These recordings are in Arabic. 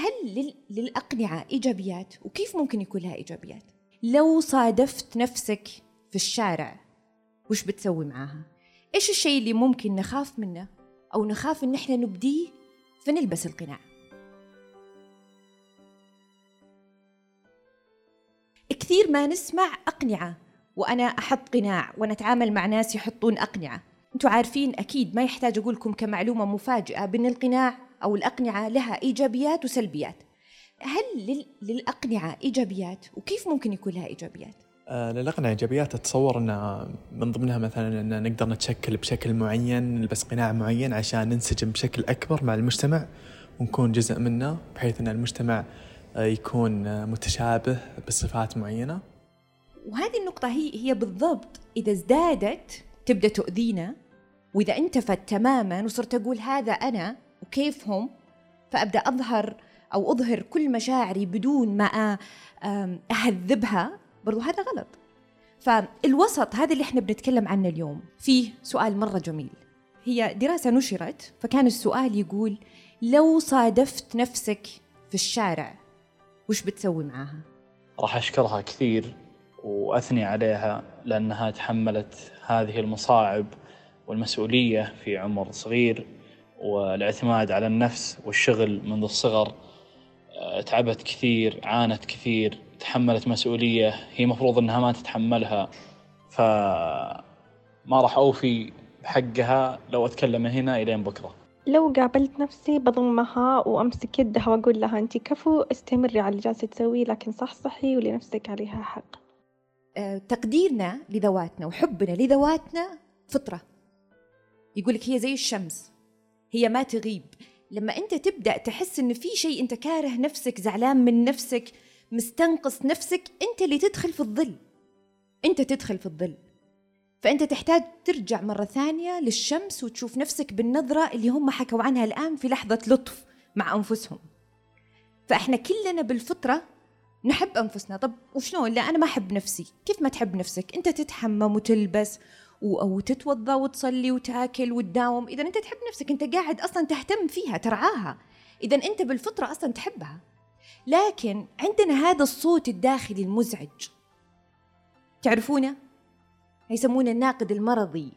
هل للأقنعة إيجابيات وكيف ممكن يكون لها إيجابيات؟ لو صادفت نفسك في الشارع وش بتسوي معاها؟ إيش الشيء اللي ممكن نخاف منه أو نخاف إن إحنا نبديه فنلبس القناع؟ كثير ما نسمع أقنعة وأنا أحط قناع وأنا مع ناس يحطون أقنعة أنتم عارفين أكيد ما يحتاج أقول لكم كمعلومة مفاجئة بأن القناع أو الأقنعة لها إيجابيات وسلبيات. هل للأقنعة إيجابيات؟ وكيف ممكن يكون لها إيجابيات؟ آه للأقنعة إيجابيات أتصور أن من ضمنها مثلا أن نقدر نتشكل بشكل معين نلبس قناع معين عشان ننسجم بشكل أكبر مع المجتمع ونكون جزء منه بحيث أن المجتمع آه، يكون آه، متشابه بصفات معينة. وهذه النقطة هي هي بالضبط إذا ازدادت تبدأ تؤذينا وإذا انتفت تماما وصرت أقول هذا أنا وكيف هم فأبدأ أظهر أو أظهر كل مشاعري بدون ما أهذبها. برضو هذا غلط. فالوسط هذا اللي إحنا بنتكلم عنه اليوم فيه سؤال مرة جميل. هي دراسة نشرت فكان السؤال يقول لو صادفت نفسك في الشارع وش بتسوي معاها؟ راح أشكرها كثير وأثني عليها لأنها تحملت هذه المصاعب والمسؤولية في عمر صغير. والاعتماد على النفس والشغل منذ الصغر آه، تعبت كثير عانت كثير تحملت مسؤولية هي مفروض أنها ما تتحملها. فما راح أوفي بحقها لو أتكلم هنا إلين بكرة. لو قابلت نفسي بضمها وأمسك يدها وأقول لها أنت كفو استمري على اللي جالسة تسويه لكن صح صحي ولنفسك عليها حق. أه تقديرنا لذواتنا وحبنا لذواتنا فطرة. يقولك هي زي الشمس. هي ما تغيب. لما أنت تبدأ تحس إن في شيء أنت كاره نفسك زعلان من نفسك مستنقص نفسك أنت اللي تدخل في الظل. أنت تدخل في الظل. فأنت تحتاج ترجع مرة ثانية للشمس وتشوف نفسك بالنظرة اللي هم حكوا عنها الآن في لحظة لطف مع أنفسهم. فإحنا كلنا بالفطرة نحب أنفسنا. طب وشلون؟ لا أنا ما أحب نفسي. كيف ما تحب نفسك؟ أنت تتحمم وتلبس وتتوضا وتصلي وتاكل وتداوم. إذا أنت تحب نفسك أنت قاعد أصلا تهتم فيها ترعاها. إذا أنت بالفطرة أصلا تحبها. لكن عندنا هذا الصوت الداخلي المزعج. تعرفونه؟ يسمونه الناقد المرضي.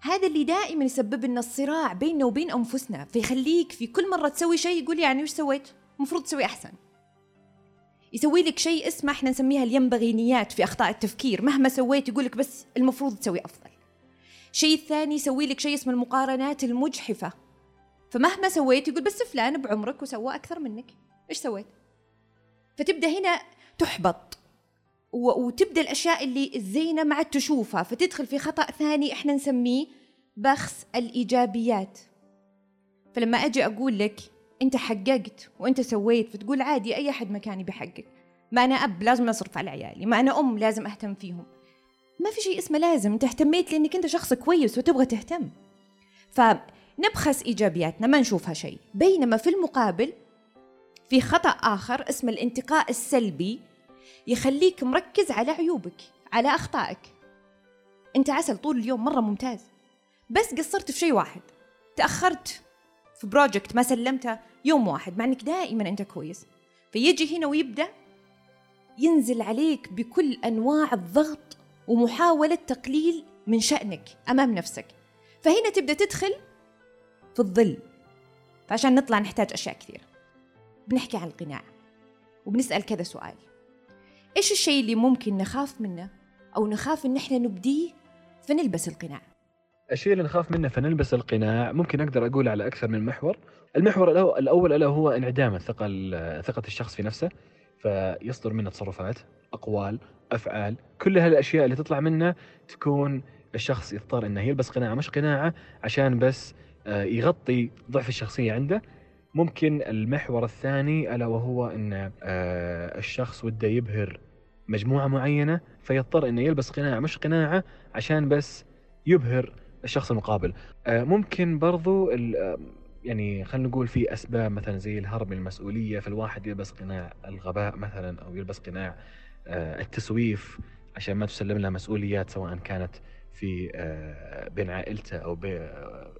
هذا اللي دائما يسبب لنا الصراع بيننا وبين أنفسنا فيخليك في كل مرة تسوي شيء يقول يعني وش سويت؟ المفروض تسوي أحسن. يسوي لك شيء اسمه إحنا نسميها الينبغينيات في أخطاء التفكير. مهما سويت يقول لك بس المفروض تسوي أفضل. شيء ثاني يسوي لك شيء اسمه المقارنات المجحفة. فمهما سويت يقول بس فلان بعمرك وسوى أكثر منك. إيش سويت؟ فتبدأ هنا تحبط. وتبدأ الأشياء اللي الزينة ما عاد تشوفها. فتدخل في خطأ ثاني إحنا نسميه بخس الإيجابيات. فلما أجي أقول لك أنت حققت وأنت سويت فتقول عادي أي أحد مكاني بحقق ما أنا أب لازم أصرف على عيالي ما أنا أم لازم أهتم فيهم. ما في شيء اسمه لازم أنت اهتميت لأنك أنت شخص كويس وتبغى تهتم. فنبخس إيجابياتنا ما نشوفها شيء. بينما في المقابل في خطأ آخر اسمه الانتقاء السلبي يخليك مركز على عيوبك على أخطائك. أنت عسل طول اليوم مرة ممتاز بس قصرت في شيء واحد. تأخرت في بروجكت ما سلمته يوم واحد مع إنك دائما أنت كويس. فيجي هنا ويبدأ ينزل عليك بكل أنواع الضغط ومحاولة تقليل من شأنك أمام نفسك. فهنا تبدأ تدخل في الظل. فعشان نطلع نحتاج أشياء كثير. بنحكي عن القناع وبنسأل كذا سؤال. إيش الشيء اللي ممكن نخاف منه أو نخاف إن إحنا نبديه فنلبس القناع؟ الشيء اللي نخاف منه فنلبس القناع. ممكن أقدر أقول على أكثر من محور. المحور الأول الا هو انعدام الثقة ثقة الشخص في نفسه فيصدر منه تصرفات أقوال أفعال. كل هالأشياء اللي تطلع منه تكون الشخص يضطر إنه يلبس قناعة مش قناعة عشان بس آه، يغطي ضعف الشخصية عنده. ممكن المحور الثاني ألا وهو إن آه، الشخص وده يبهر مجموعة معينة فيضطر إنه يلبس قناعة مش قناعة عشان بس يبهر الشخص المقابل. آه، ممكن برضو يعني خلينا نقول في أسباب مثلا زي الهرب من المسؤولية فالواحد يلبس قناع الغباء مثلا أو يلبس قناع آه، التسويف عشان ما تسلم له مسؤوليات سواء كانت في بين عائلته أو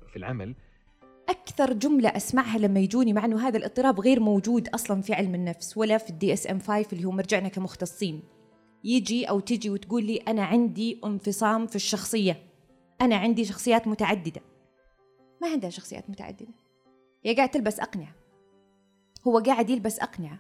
في العمل. أكثر جملة أسمعها لما يجوني مع إنه هذا الاضطراب غير موجود أصلا في علم النفس ولا في ال DSM 5 اللي هو مرجعنا كمختصين. يجي أو تجي وتقول لي أنا عندي انفصام في الشخصية. أنا عندي شخصيات متعددة. ما عندها شخصيات متعددة. هي قاعد تلبس أقنعة. هو قاعد يلبس أقنعة.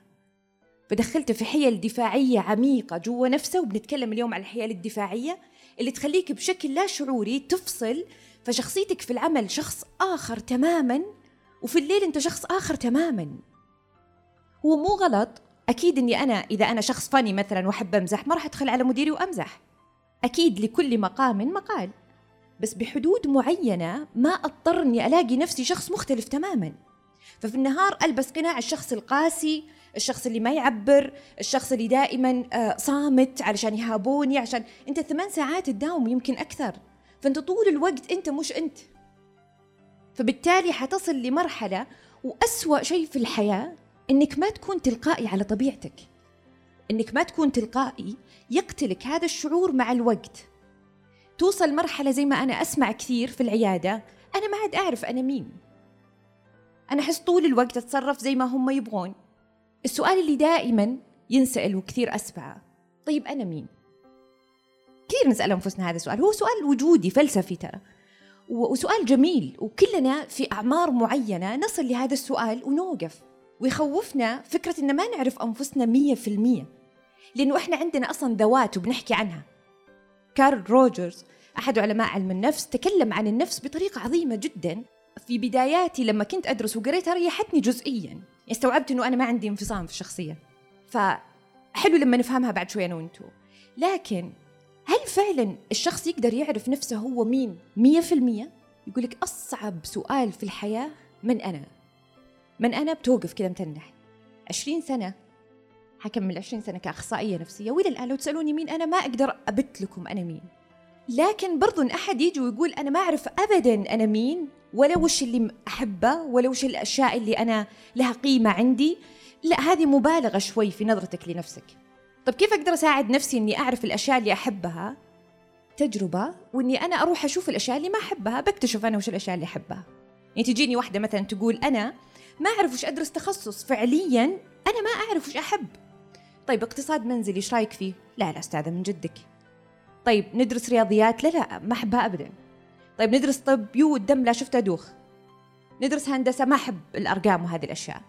فدخلته في حيل دفاعية عميقة جوا نفسه وبنتكلم اليوم على الحيل الدفاعية اللي تخليك بشكل لا شعوري تفصل فشخصيتك في العمل شخص آخر تماما وفي الليل أنت شخص آخر تماما. هو مو غلط. أكيد أني أنا إذا أنا شخص فاني مثلا وأحب أمزح ما راح أدخل على مديري وأمزح. أكيد لكل مقام مقال. بس بحدود معينة ما أضطر أني ألاقي نفسي شخص مختلف تماما. ففي النهار ألبس قناع الشخص القاسي الشخص اللي ما يعبر الشخص اللي دائما آه، صامت علشان يهابوني عشان أنت ثمان ساعات تداوم يمكن أكثر. فأنت طول الوقت أنت مش أنت. فبالتالي حتصل لمرحلة وأسوأ شيء في الحياة إنك ما تكون تلقائي على طبيعتك. إنك ما تكون تلقائي يقتلك هذا الشعور مع الوقت. توصل مرحلة زي ما أنا أسمع كثير في العيادة أنا ما عاد أعرف أنا مين. أنا أحس طول الوقت أتصرف زي ما هم يبغون. السؤال اللي دائما ينسال وكثير اسمعه طيب أنا مين؟ كثير نسأل أنفسنا هذا السؤال هو سؤال وجودي فلسفي ترى. وسؤال جميل وكلنا في أعمار معينة نصل لهذا السؤال ونوقف. ويخوفنا فكرة إن ما نعرف أنفسنا مية في المية. لأنه إحنا عندنا أصلا ذوات وبنحكي عنها. كارل روجرز. أحد علماء علم النفس تكلم عن النفس بطريقة عظيمة جدا. في بداياتي لما كنت أدرس وقريتها ريحتني جزئيا. استوعبت إنه أنا ما عندي انفصام في الشخصية. فحلو لما نفهمها بعد شوي أنا وأنتو. لكن هل فعلا الشخص يقدر يعرف نفسه هو مين مية في المية؟ يقول لك أصعب سؤال في الحياة من أنا. من أنا بتوقف كذا متنح. عشرين سنة حكمل عشرين سنة كأخصائية نفسية. وإلى الآن لو تسألوني مين أنا ما أقدر أبت لكم أنا مين. لكن برضو إن أحد يجي ويقول أنا ما أعرف أبدا أنا مين ولا وش اللي أحبه ولا وش الأشياء اللي أنا لها قيمة عندي لا هذه مبالغة شوي في نظرتك لنفسك. طيب كيف أقدر أساعد نفسي إني أعرف الأشياء اللي أحبها؟ تجربة وإني أنا أروح أشوف الأشياء اللي ما أحبها بكتشف أنا وش الأشياء اللي أحبها. يعني تجيني واحدة مثلا تقول أنا ما أعرف وش أدرس تخصص فعليا أنا ما أعرف وش أحب. طيب اقتصاد منزلي إيش رأيك فيه؟ لا لا أستاذة من جدك. طيب ندرس رياضيات؟ لا لا ما أحبها أبدا. طيب ندرس طب يو الدم لا شفته دوخ ندرس هندسة ما أحب الأرقام وهذه الأشياء.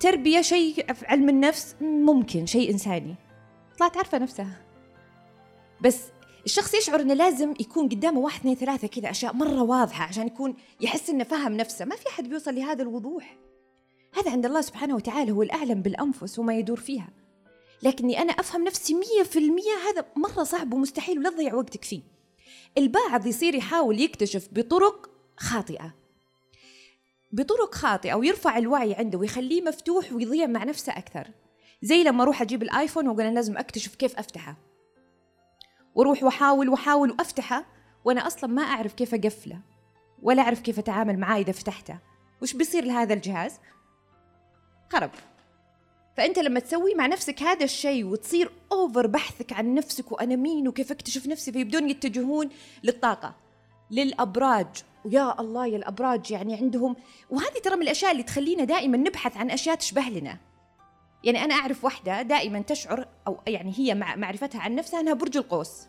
تربية شيء في علم النفس ممكن شيء إنساني. طلعت عارفة نفسها. بس الشخص يشعر إنه لازم يكون قدامه واحد اثنين ثلاثة كذا أشياء مرة واضحة عشان يكون يحس إنه فهم نفسه، ما في أحد بيوصل لهذا الوضوح. هذا عند الله سبحانه وتعالى هو الأعلم بالأنفس وما يدور فيها. لكني أنا أفهم نفسي مية في المية هذا مرة صعب ومستحيل ولا تضيع وقتك فيه. البعض يصير يحاول يكتشف بطرق خاطئة. بطرق خاطئة ويرفع الوعي عنده ويخليه مفتوح ويضيع مع نفسه أكثر. زي لما أروح أجيب الآيفون وأقول أنا لازم أكتشف كيف أفتحه. وأروح وأحاول وأحاول وأفتحه وأنا أصلا ما أعرف كيف أقفله ولا أعرف كيف أتعامل معاه إذا فتحته. وش بيصير لهذا الجهاز؟ خرب. فأنت لما تسوي مع نفسك هذا الشيء وتصير أوفر بحثك عن نفسك وأنا مين وكيف أكتشف نفسي فيبدون يتجهون للطاقة للأبراج. ويا الله يا الأبراج يعني عندهم. وهذه ترى من الأشياء اللي تخلينا دائما نبحث عن أشياء تشبه لنا. يعني أنا أعرف واحدة دائما تشعر أو يعني هي مع معرفتها عن نفسها أنها برج القوس.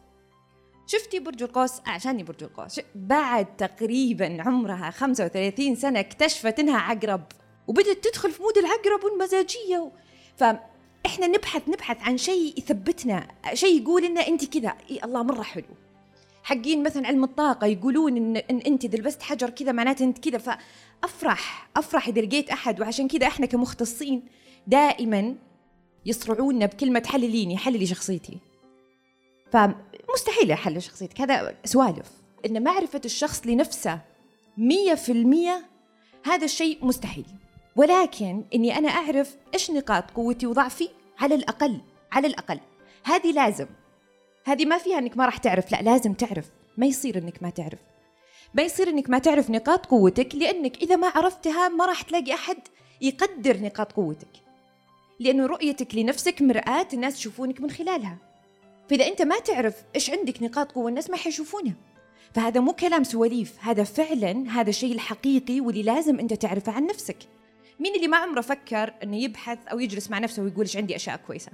شفتي برج القوس؟ عشاني برج القوس. بعد تقريبا عمرها 35 سنة اكتشفت إنها عقرب. وبدت تدخل في مود العقرب والمزاجية فإحنا نبحث نبحث عن شيء يثبتنا شيء يقول لنا أنت كذا. إيه الله مرة حلو. حقين مثلا علم الطاقة يقولون إن, إن أنت إذا لبست حجر كذا معناته أنت كذا. فأفرح أفرح إذا لقيت أحد. وعشان كذا إحنا كمختصين دائما يصرعونا بكلمة حلليني حللي شخصيتي. فمستحيل أحلل شخصيتك. هذا سوالف. إن معرفة الشخص لنفسه مية في المية هذا الشيء مستحيل. ولكن إني أنا أعرف إيش نقاط قوتي وضعفي على الأقل على الأقل. هذه لازم. هذه ما فيها إنك ما راح تعرف لا لازم تعرف. ما يصير إنك ما تعرف. ما يصير إنك ما تعرف نقاط قوتك لأنك إذا ما عرفتها ما راح تلاقي أحد يقدر نقاط قوتك. لأنه رؤيتك لنفسك مرآة الناس يشوفونك من خلالها. فإذا أنت ما تعرف إيش عندك نقاط قوة الناس ما حيشوفونها فهذا مو كلام سواليف. هذا فعلا هذا الشيء الحقيقي واللي لازم أنت تعرفه عن نفسك. مين اللي ما عمره فكر إنه يبحث أو يجلس مع نفسه ويقول إيش عندي أشياء كويسة؟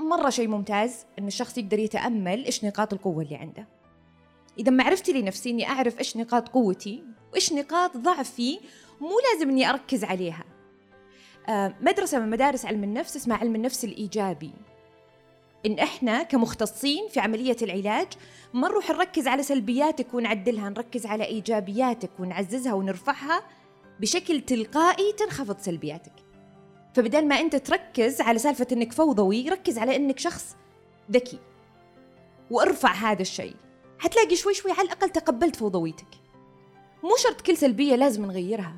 مرة شيء ممتاز إن الشخص يقدر يتأمل إيش نقاط القوة اللي عنده. إذا معرفتي لنفسي إني أعرف إيش نقاط قوتي وإيش نقاط ضعفي مو لازم إني أركز عليها. آه، مدرسة من مدارس علم النفس اسمها علم النفس الإيجابي. إن إحنا كمختصين في عملية العلاج ما نروح نركز على سلبياتك ونعدلها نركز على إيجابياتك ونعززها ونرفعها. بشكل تلقائي تنخفض سلبياتك. فبدل ما أنت تركز على سالفة إنك فوضوي ركز على إنك شخص ذكي. وارفع هذا الشيء. حتلاقي شوي شوي على الأقل تقبلت فوضويتك. مو شرط كل سلبية لازم نغيرها.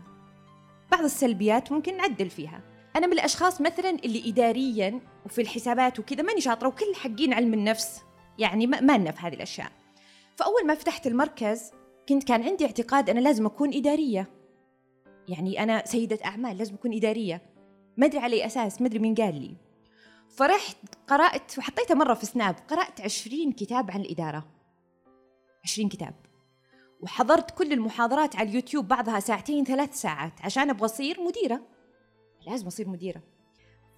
بعض السلبيات ممكن نعدل فيها. أنا من الأشخاص مثلا اللي اداريا وفي الحسابات وكذا ماني شاطرة وكل حقين علم النفس. يعني ما لنا في هذه الأشياء. فأول ما فتحت المركز كنت كان عندي اعتقاد أنا لازم أكون إدارية. يعني أنا سيدة أعمال لازم أكون إدارية. ما أدري على أساس ما أدري مين قال لي. فرحت قرأت وحطيتها مرة في سناب قرأت عشرين كتاب عن الإدارة. عشرين كتاب. وحضرت كل المحاضرات على اليوتيوب بعضها ساعتين ثلاث ساعات عشان أبغى أصير مديرة. لازم أصير مديرة.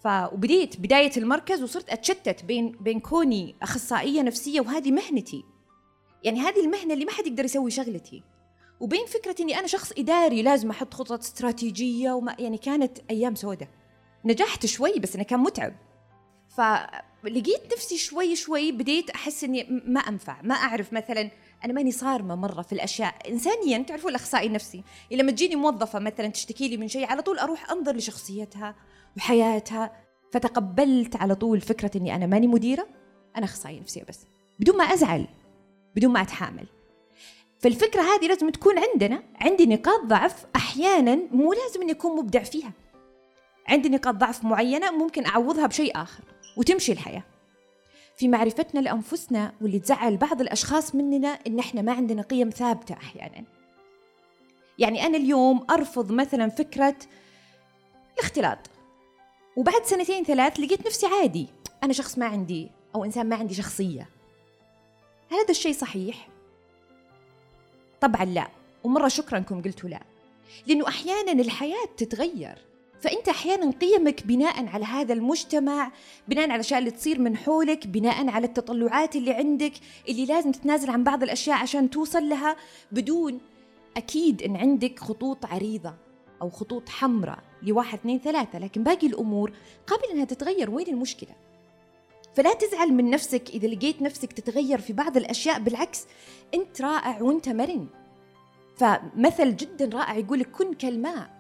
ف وبديت بداية المركز وصرت أتشتت بين بين كوني أخصائية نفسية وهذه مهنتي. يعني هذه المهنة اللي ما حد يقدر يسوي شغلتي. وبين فكرة إني أنا شخص إداري لازم أحط خطط استراتيجية وما يعني كانت أيام سودة نجحت شوي بس أنا كان متعب. فلقيت نفسي شوي شوي بديت أحس إني ما أنفع ما أعرف مثلا أنا ماني صارمة مرة في الأشياء. انسانيا تعرفوا الأخصائي النفسي لما تجيني موظفة مثلا تشتكي لي من شيء على طول أروح أنظر لشخصيتها وحياتها. فتقبلت على طول فكرة إني أنا ماني مديرة أنا أخصائية نفسية بس بدون ما أزعل بدون ما أتحامل. فالفكرة هذه لازم تكون عندنا عندي نقاط ضعف أحيانا مو لازم أني أكون مبدع فيها. عندي نقاط ضعف معينة ممكن أعوضها بشيء آخر وتمشي الحياة. في معرفتنا لأنفسنا واللي تزعل بعض الأشخاص مننا إن إحنا ما عندنا قيم ثابتة أحيانا. يعني أنا اليوم أرفض مثلا فكرة الاختلاط. وبعد سنتين ثلاث لقيت نفسي عادي أنا شخص ما عندي أو إنسان ما عندي شخصية. هل هذا الشيء صحيح؟ طبعا لا ومرة شكرا انكم قلتوا لا. لأنه أحيانا الحياة تتغير فأنت أحيانا قيمك بناء على هذا المجتمع بناء على الأشياء اللي تصير من حولك بناء على التطلعات اللي عندك اللي لازم تتنازل عن بعض الأشياء عشان توصل لها بدون أكيد أن عندك خطوط عريضة أو خطوط حمراء لواحد اثنين ثلاثة. لكن باقي الأمور قابل أنها تتغير. وين المشكلة؟ فلا تزعل من نفسك إذا لقيت نفسك تتغير في بعض الأشياء بالعكس أنت رائع وأنت مرن. فمثل جدا رائع يقول كن كالماء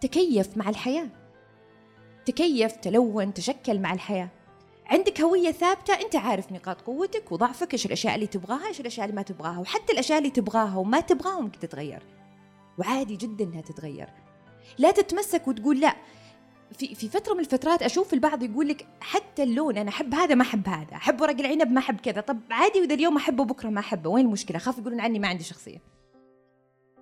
تكيف مع الحياة. تكيف تلون تشكل مع الحياة. عندك هوية ثابتة أنت عارف نقاط قوتك وضعفك إيش الأشياء اللي تبغاها إيش الأشياء اللي ما تبغاها. وحتى الأشياء اللي تبغاها وما تبغاها ممكن تتغير. وعادي جدا إنها تتغير. لا تتمسك وتقول لا في في فترة من الفترات أشوف البعض يقول لك حتى اللون أنا أحب هذا ما أحب هذا. أحب ورق العنب ما أحب كذا. طب عادي وإذا اليوم أحبه بكرة ما أحبه. وين المشكلة؟ خاف يقولون عني ما عندي شخصية.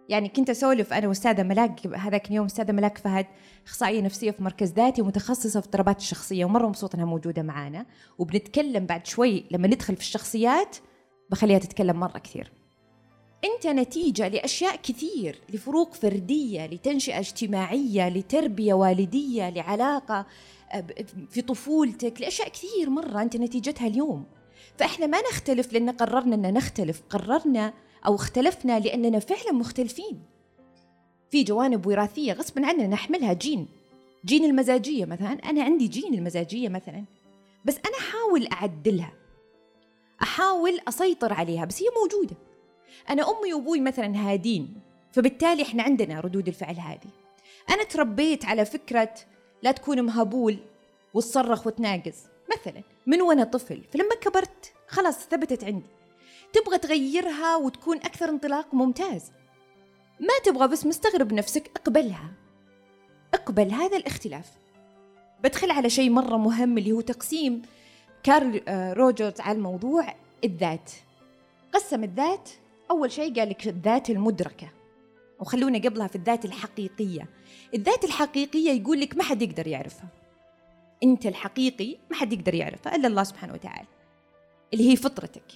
يعني كنت أسولف أنا وأستاذة ملاك هذاك اليوم أستاذة ملاك فهد إخصائية نفسية في مركز ذاتي ومتخصصة في اضطرابات الشخصية ومرة مبسوطة إنها موجودة معانا وبنتكلم بعد شوي لما ندخل في الشخصيات بخليها تتكلم مرة كثير. أنت نتيجة لأشياء كثير لفروق فردية لتنشئة اجتماعية لتربية والدية لعلاقة آه، في طفولتك لأشياء كثير مرة أنت نتيجتها اليوم. فإحنا ما نختلف لأن قررنا ان نختلف قررنا أو اختلفنا لأننا فعلا مختلفين. في جوانب وراثية غصبا عننا نحملها جين جين المزاجية مثلا. أنا عندي جين المزاجية مثلا بس أنا أحاول أعدلها أحاول أسيطر عليها بس هي موجودة. أنا أمي وأبوي مثلا هادين فبالتالي إحنا عندنا ردود الفعل هذه. أنا تربيت على فكرة لا تكون مهبول وتصرخ وتناقز مثلا من وأنا طفل فلما كبرت خلاص ثبتت عندي. تبغى تغيرها وتكون أكثر انطلاق ممتاز. ما تبغى بس مستغرب نفسك اقبلها. اقبل هذا الاختلاف. بدخل على شيء مرة مهم اللي هو تقسيم كارل آه، روجرز على الموضوع الذات. قسم الذات أول شيء قال لك الذات المدركة. وخلونا قبلها في الذات الحقيقية. الذات الحقيقية يقول لك ما حد يقدر يعرفها. أنت الحقيقي ما حد يقدر يعرفها إلا الله سبحانه وتعالى. اللي هي فطرتك.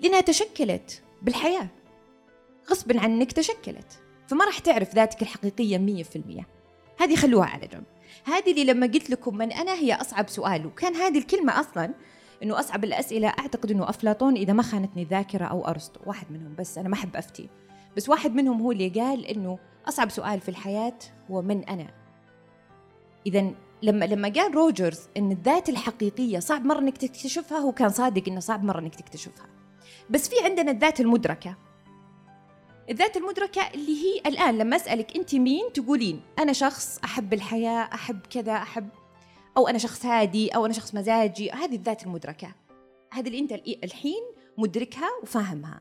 لأنها تشكلت بالحياة. غصب عنك تشكلت. فما راح تعرف ذاتك الحقيقية مية في المية. هذه خلوها على جنب. هذه اللي لما قلت لكم من أنا هي أصعب سؤال. وكان هذه الكلمة أصلا إنه أصعب الأسئلة أعتقد إنه أفلاطون إذا ما خانتني الذاكرة أو أرسطو واحد منهم بس أنا ما أحب أفتي. بس واحد منهم هو اللي قال إنه أصعب سؤال في الحياة هو من أنا. اذا لما لما قال روجرز إن الذات الحقيقية صعب مرة إنك تكتشفها هو كان صادق إنه صعب مرة إنك تكتشفها. بس في عندنا الذات المدركة. الذات المدركة اللي هي الآن لما أسألك أنت مين تقولين؟ أنا شخص أحب الحياة أحب كذا أحب أو أنا شخص هادي أو أنا شخص مزاجي. هذه الذات المدركة. هذه اللي أنت الحين مدركها وفاهمها.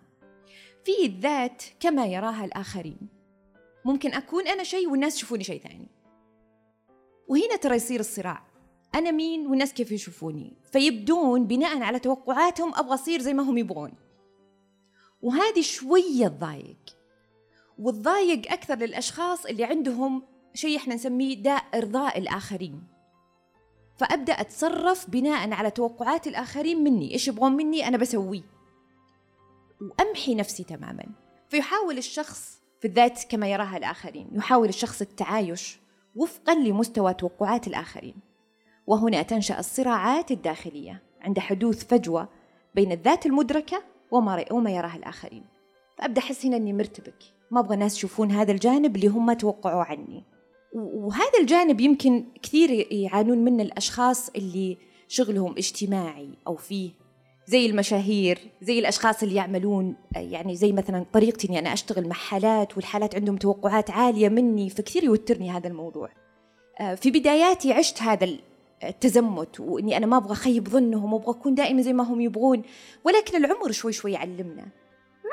في الذات كما يراها الآخرين. ممكن أكون أنا شيء والناس يشوفوني شيء ثاني. وهنا ترى يصير الصراع. أنا مين والناس كيف يشوفوني؟ فيبدون بناء على توقعاتهم أبغى أصير زي ما هم يبغون. وهذه شوية تضايق. وتضايق أكثر للأشخاص اللي عندهم شيء إحنا نسميه داء إرضاء الآخرين. فأبدأ أتصرف بناء على توقعات الآخرين مني. إيش يبغون مني؟ أنا بسويه وأمحي نفسي تماما. فيحاول الشخص في الذات كما يراها الآخرين. يحاول الشخص التعايش وفقا لمستوى توقعات الآخرين. وهنا تنشأ الصراعات الداخلية عند حدوث فجوة بين الذات المدركة وما, وما يراه الآخرين. فأبدأ أحس هنا أني مرتبك ما أبغى الناس يشوفون هذا الجانب اللي هم توقعوا عني. وهذا الجانب يمكن كثير يعانون منه الأشخاص اللي شغلهم اجتماعي أو فيه زي المشاهير زي الأشخاص اللي يعملون يعني زي مثلا طريقتي أني أنا أشتغل مع حالات والحالات عندهم توقعات عالية مني فكثير يوترني هذا الموضوع. في بداياتي عشت هذا التزمت وإني أنا ما أبغى أخيب ظنهم وأبغى أكون دائما زي ما هم يبغون ولكن العمر شوي شوي علمنا.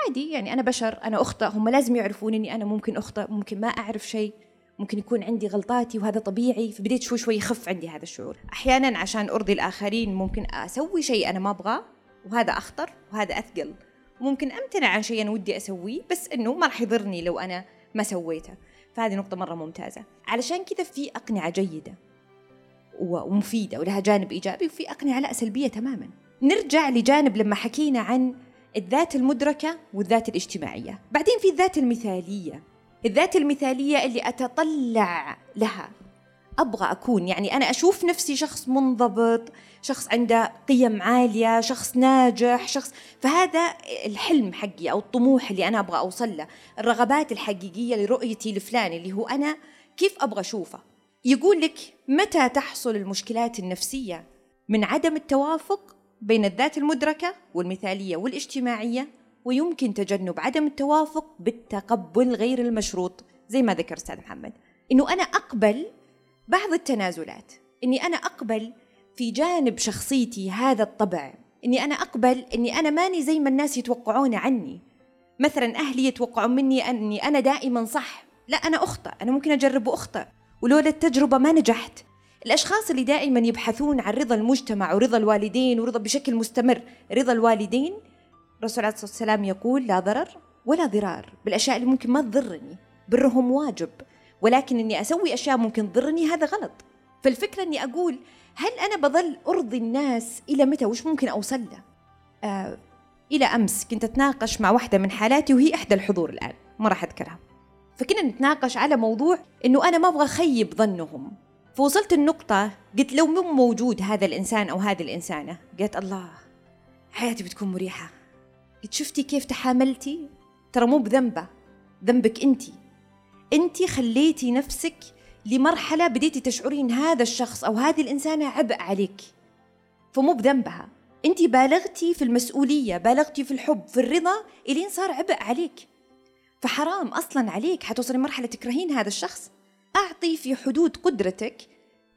عادي يعني أنا بشر أنا أخطأ هم لازم يعرفون إني أنا ممكن أخطأ ممكن ما أعرف شيء. ممكن يكون عندي غلطاتي وهذا طبيعي فبديت شوي شوي يخف عندي هذا الشعور. أحيانا عشان أرضي الآخرين ممكن أسوي شيء أنا ما أبغاه وهذا أخطر وهذا أثقل. ممكن أمتنع عن شيء أنا ودي أسويه بس إنه ما راح يضرني لو أنا ما سويته. فهذه نقطة مرة ممتازة. علشان كذا في أقنعة جيدة ومفيدة ولها جانب إيجابي وفي أقنعة لا سلبية تماما. نرجع لجانب لما حكينا عن الذات المدركة والذات الاجتماعية. بعدين في الذات المثالية. الذات المثالية اللي أتطلع لها. أبغى أكون يعني أنا أشوف نفسي شخص منضبط شخص عنده قيم عالية شخص ناجح شخص فهذا الحلم حقي أو الطموح اللي أنا أبغى أوصل له الرغبات الحقيقية لرؤيتي لفلان اللي هو أنا كيف أبغى أشوفه؟ يقول لك متى تحصل المشكلات النفسية؟ من عدم التوافق بين الذات المدركة والمثالية والاجتماعية ويمكن تجنب عدم التوافق بالتقبل غير المشروط زي ما ذكر أستاذ محمد. إنه أنا أقبل بعض التنازلات إني أنا أقبل في جانب شخصيتي هذا الطبع إني أنا أقبل إني أنا ماني زي ما الناس يتوقعون عني. مثلا أهلي يتوقعون مني أني أنا دائما صح. لا أنا أخطأ أنا ممكن أجرب وأخطأ. ولولا التجربة ما نجحت. الأشخاص اللي دائما يبحثون عن رضا المجتمع ورضا الوالدين ورضا بشكل مستمر رضا الوالدين الرسول عليه الصلاة والسلام يقول لا ضرر ولا ضرار بالأشياء اللي ممكن ما تضرني برهم واجب ولكن إني أسوي أشياء ممكن تضرني هذا غلط. فالفكرة إني أقول هل أنا بظل أرضي الناس إلى متى؟ وش ممكن أوصل له؟ آه إلى أمس كنت أتناقش مع واحدة من حالاتي وهي إحدى الحضور الآن ما راح أذكرها. فكنا نتناقش على موضوع إنه أنا ما أبغى أخيب ظنهم. فوصلت النقطة قلت لو مو موجود هذا الإنسان أو هذه الإنسانة قلت الله حياتي بتكون مريحة. شفتي كيف تحاملتي؟ ترى مو بذنبة ذنبك أنت أنت خليتي نفسك لمرحلة بديتي تشعرين هذا الشخص أو هذه الإنسانة عبء عليك. فمو بذنبها. أنت بالغتي في المسؤولية بالغتي في الحب في الرضا إلين صار عبء عليك. فحرام أصلا عليك حتوصلي مرحلة تكرهين هذا الشخص. أعطي في حدود قدرتك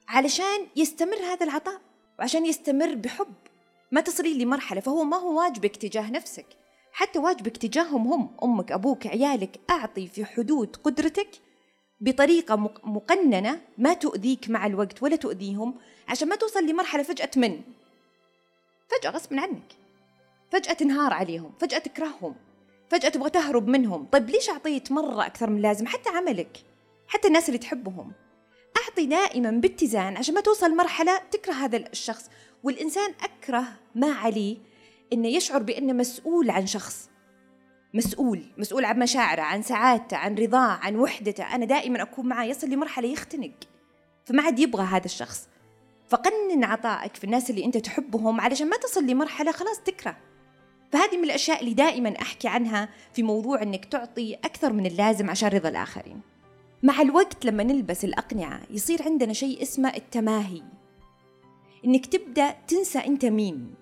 علشان يستمر هذا العطاء وعشان يستمر بحب. ما تصلي لمرحلة فهو ما هو واجبك تجاه نفسك. حتى واجبك تجاههم هم أمك أبوك عيالك أعطي في حدود قدرتك بطريقة مقننة ما تؤذيك مع الوقت ولا تؤذيهم عشان ما توصل لمرحلة فجأة تمن فجأة غصب عنك. فجأة تنهار عليهم فجأة تكرههم فجأة تبغى تهرب منهم. طيب ليش أعطيت مرة أكثر من لازم؟ حتى عملك حتى الناس اللي تحبهم. أعطي دائما باتزان عشان ما توصل مرحلة تكره هذا الشخص. والإنسان أكره ما عليه إنه يشعر بأنه مسؤول عن شخص. مسؤول مسؤول عن مشاعره عن سعادته عن رضاه عن وحدته. أنا دائما أكون معاه يصل لمرحلة يختنق فما عاد يبغى هذا الشخص. فقنن عطائك في الناس اللي أنت تحبهم علشان ما تصل لمرحلة خلاص تكره. فهذه من الأشياء اللي دائما أحكي عنها في موضوع أنك تعطي أكثر من اللازم عشان رضا الآخرين. مع الوقت لما نلبس الأقنعة يصير عندنا شيء اسمه التماهي. إنك تبدأ تنسى أنت مين.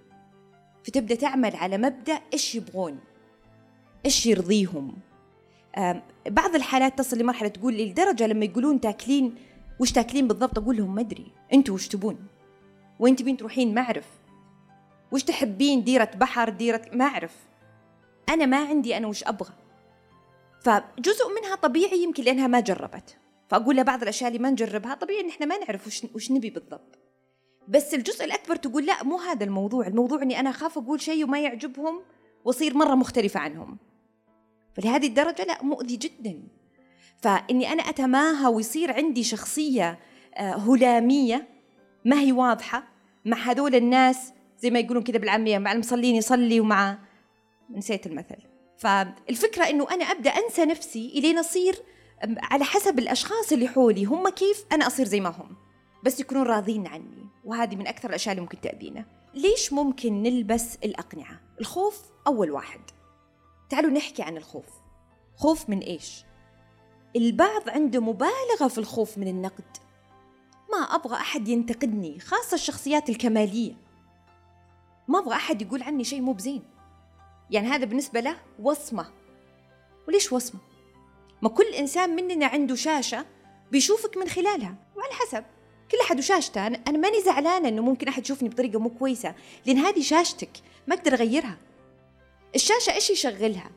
فتبدأ تعمل على مبدأ إيش يبغون إيش يرضيهم. بعض الحالات تصل لمرحلة تقول لي لدرجة لما يقولون تاكلين وش تاكلين بالضبط؟ أقول لهم ما أدري. أنتوا وش تبون؟ وين تبين تروحين ما أعرف. وش تحبين؟ ديرة بحر ديرة ما أعرف. أنا ما عندي أنا وش أبغى؟ فجزء منها طبيعي يمكن لأنها ما جربت. فأقول لها بعض الأشياء اللي ما نجربها طبيعي إن إحنا ما نعرف وش, وش نبي بالضبط. بس الجزء الأكبر تقول لا مو هذا الموضوع. الموضوع إني أنا أخاف أقول شيء وما يعجبهم وأصير مرة مختلفة عنهم. فلهذه الدرجة لا مؤذي جدا. فإني أنا أتماهى ويصير عندي شخصية آه، هلامية ما هي واضحة مع هذول الناس زي ما يقولون كذا بالعامية مع المصلين يصلي ومع نسيت المثل. فالفكرة إنه أنا أبدأ أنسى نفسي إلين أصير على حسب الأشخاص اللي حولي هم كيف أنا أصير زي ما هم. بس يكونون راضين عني وهذه من أكثر الأشياء اللي ممكن تأذينا. ليش ممكن نلبس الأقنعة؟ الخوف أول واحد. تعالوا نحكي عن الخوف. خوف من إيش؟ البعض عنده مبالغة في الخوف من النقد. ما أبغى أحد ينتقدني خاصة الشخصيات الكمالية. ما أبغى أحد يقول عني شيء مو بزين. يعني هذا بالنسبة له وصمة. وليش وصمة؟ ما كل إنسان مننا عنده شاشة بيشوفك من خلالها وعلى حسب. كل أحد وشاشته. أنا ماني زعلانة إنه ممكن أحد يشوفني بطريقة مو كويسة لأن هذه شاشتك ما أقدر أغيرها. الشاشة إيش يشغلها؟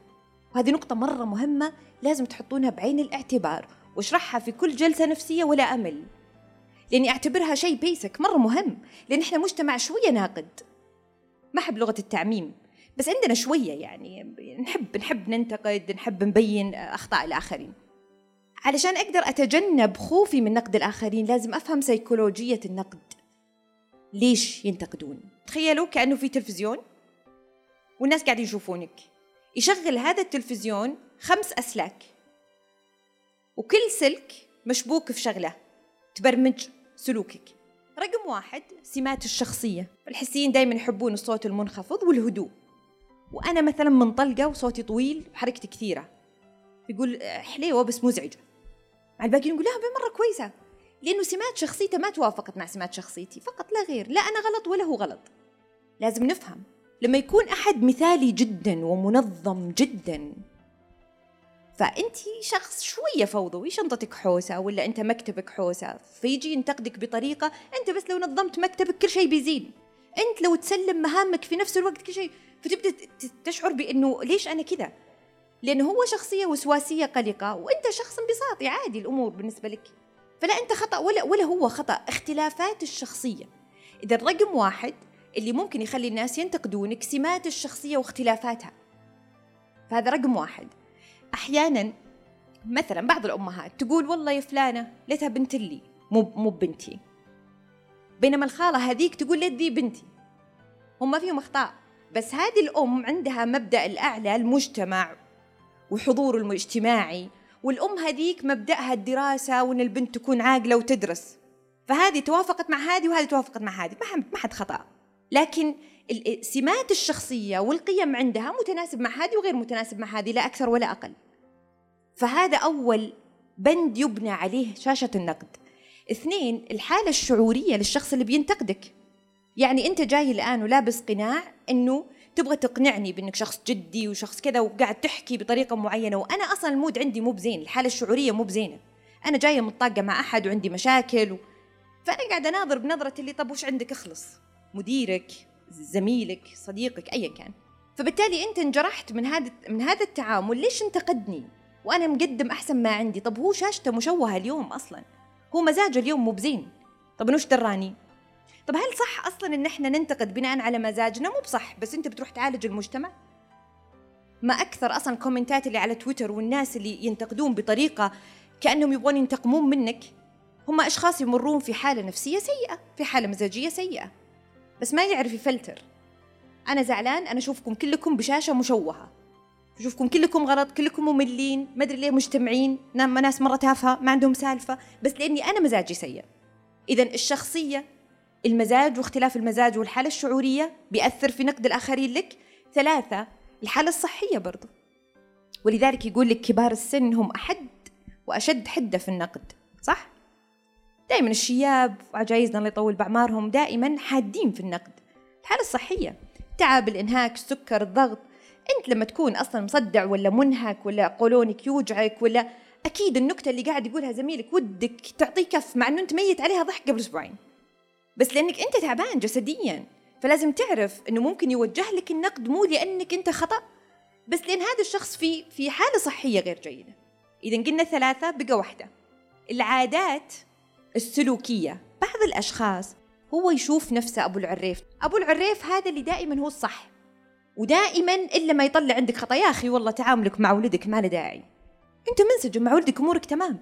وهذه نقطة مرة مهمة لازم تحطونها بعين الاعتبار واشرحها في كل جلسة نفسية ولا أمل. لأني أعتبرها شيء بيسك مرة مهم لأن إحنا مجتمع شوية ناقد. ما أحب لغة التعميم بس عندنا شوية يعني نحب نحب ننتقد نحب نبين أخطاء الآخرين. علشان أقدر أتجنب خوفي من نقد الآخرين لازم أفهم سيكولوجية النقد. ليش ينتقدون؟ تخيلوا كأنه في تلفزيون والناس قاعدين يشوفونك. يشغل هذا التلفزيون خمس أسلاك وكل سلك مشبوك في شغلة تبرمج سلوكك. رقم واحد سمات الشخصية. الحسيين دايما يحبون الصوت المنخفض والهدوء. وأنا مثلا منطلقة وصوتي طويل وحركتي كثيرة. يقول حليوة بس مزعجة. مع الباقيين يقول لا مرة كويسة. لأنه سمات شخصيته ما توافقت مع سمات شخصيتي فقط لا غير لا أنا غلط ولا هو غلط. لازم نفهم. لما يكون أحد مثالي جدا ومنظم جدا فأنت شخص شوية فوضوي شنطتك حوسة ولا أنت مكتبك حوسة فيجي ينتقدك بطريقة أنت بس لو نظمت مكتبك كل شيء بيزين أنت لو تسلم مهامك في نفس الوقت كل شيء فتبدأ تشعر بأنه ليش أنا كذا؟ لأنه هو شخصية وسواسية قلقة وأنت شخص انبساطي عادي الأمور بالنسبة لك. فلا أنت خطأ ولا ولا هو خطأ اختلافات الشخصية. إذا رقم واحد اللي ممكن يخلي الناس ينتقدونك سمات الشخصية واختلافاتها. فهذا رقم واحد. أحيانا مثلا بعض الأمهات تقول والله يا فلانة ليتها بنت لي مو مو بنتي بينما الخالة هذيك تقول ليت ذي بنتي. هم فيهم أخطاء. بس هذه الأم عندها مبدأ الأعلى المجتمع وحضور الاجتماعي والأم هذيك مبدأها الدراسة وإن البنت تكون عاقلة وتدرس. فهذه توافقت مع هذه وهذه توافقت مع هذه ما حد خطأ. لكن سمات الشخصية والقيم عندها متناسب مع هذه وغير متناسب مع هذه لا أكثر ولا أقل. فهذا أول بند يبنى عليه شاشة النقد. اثنين الحالة الشعورية للشخص اللي بينتقدك. يعني أنت جاي الآن ولابس قناع أنه تبغى تقنعني بأنك شخص جدي وشخص كذا وقاعد تحكي بطريقة معينة وأنا أصلا المود عندي مو بزين الحالة الشعورية مو بزينة. أنا جاية متطاقة مع أحد وعندي مشاكل و... فأنا قاعدة أناظر بنظرة اللي طب وش عندك؟ أخلص. مديرك زميلك صديقك ايا كان. فبالتالي أنت انجرحت من هذا من هذا التعامل ليش انتقدني وأنا مقدم أحسن ما عندي. طب هو شاشته مشوهة اليوم أصلا؟ هو مزاجه اليوم مو بزين. طب وش دراني؟ طب هل صح أصلا إن إحنا ننتقد بناء على مزاجنا؟ مو بصح بس أنت بتروح تعالج المجتمع؟ ما أكثر أصلا كومنتات اللي على تويتر والناس اللي ينتقدون بطريقة كأنهم يبغون ينتقمون منك هم أشخاص يمرون في حالة نفسية سيئة في حالة مزاجية سيئة. بس ما يعرف يفلتر. أنا زعلان أنا أشوفكم كلكم بشاشة مشوهة. تشوفكم كلكم غلط كلكم مملين ما أدري ليه مجتمعين ناس مرة تافهة ما عندهم سالفة بس لأني أنا مزاجي سيء. اذا الشخصية المزاج واختلاف المزاج والحالة الشعورية بيأثر في نقد الآخرين لك. ثلاثة الحالة الصحية برضو. ولذلك يقول لك كبار السن هم أحد وأشد حدة في النقد صح؟ دائما الشياب وعجايزنا الله يطول بأعمارهم دائما حادين في النقد. الحالة الصحية تعب الإنهاك السكر الضغط. أنت لما تكون أصلا مصدع ولا منهك ولا قولونك يوجعك ولا أكيد النكتة اللي قاعد يقولها زميلك ودك تعطيه كف مع إنه أنت ميت عليها ضحك قبل أسبوعين. بس لأنك أنت تعبان جسديا فلازم تعرف إنه ممكن يوجه لك النقد مو لأنك أنت خطأ بس لأن هذا الشخص في في حالة صحية غير جيدة. اذا قلنا ثلاثة بقى واحدة. العادات السلوكية. بعض الأشخاص هو يشوف نفسه أبو العريف. أبو العريف هذا اللي دائما هو الصح. ودائما إلا ما يطلع عندك خطأ يا أخي والله تعاملك مع ولدك ما له داعي. أنت منسجم مع ولدك أمورك تمام.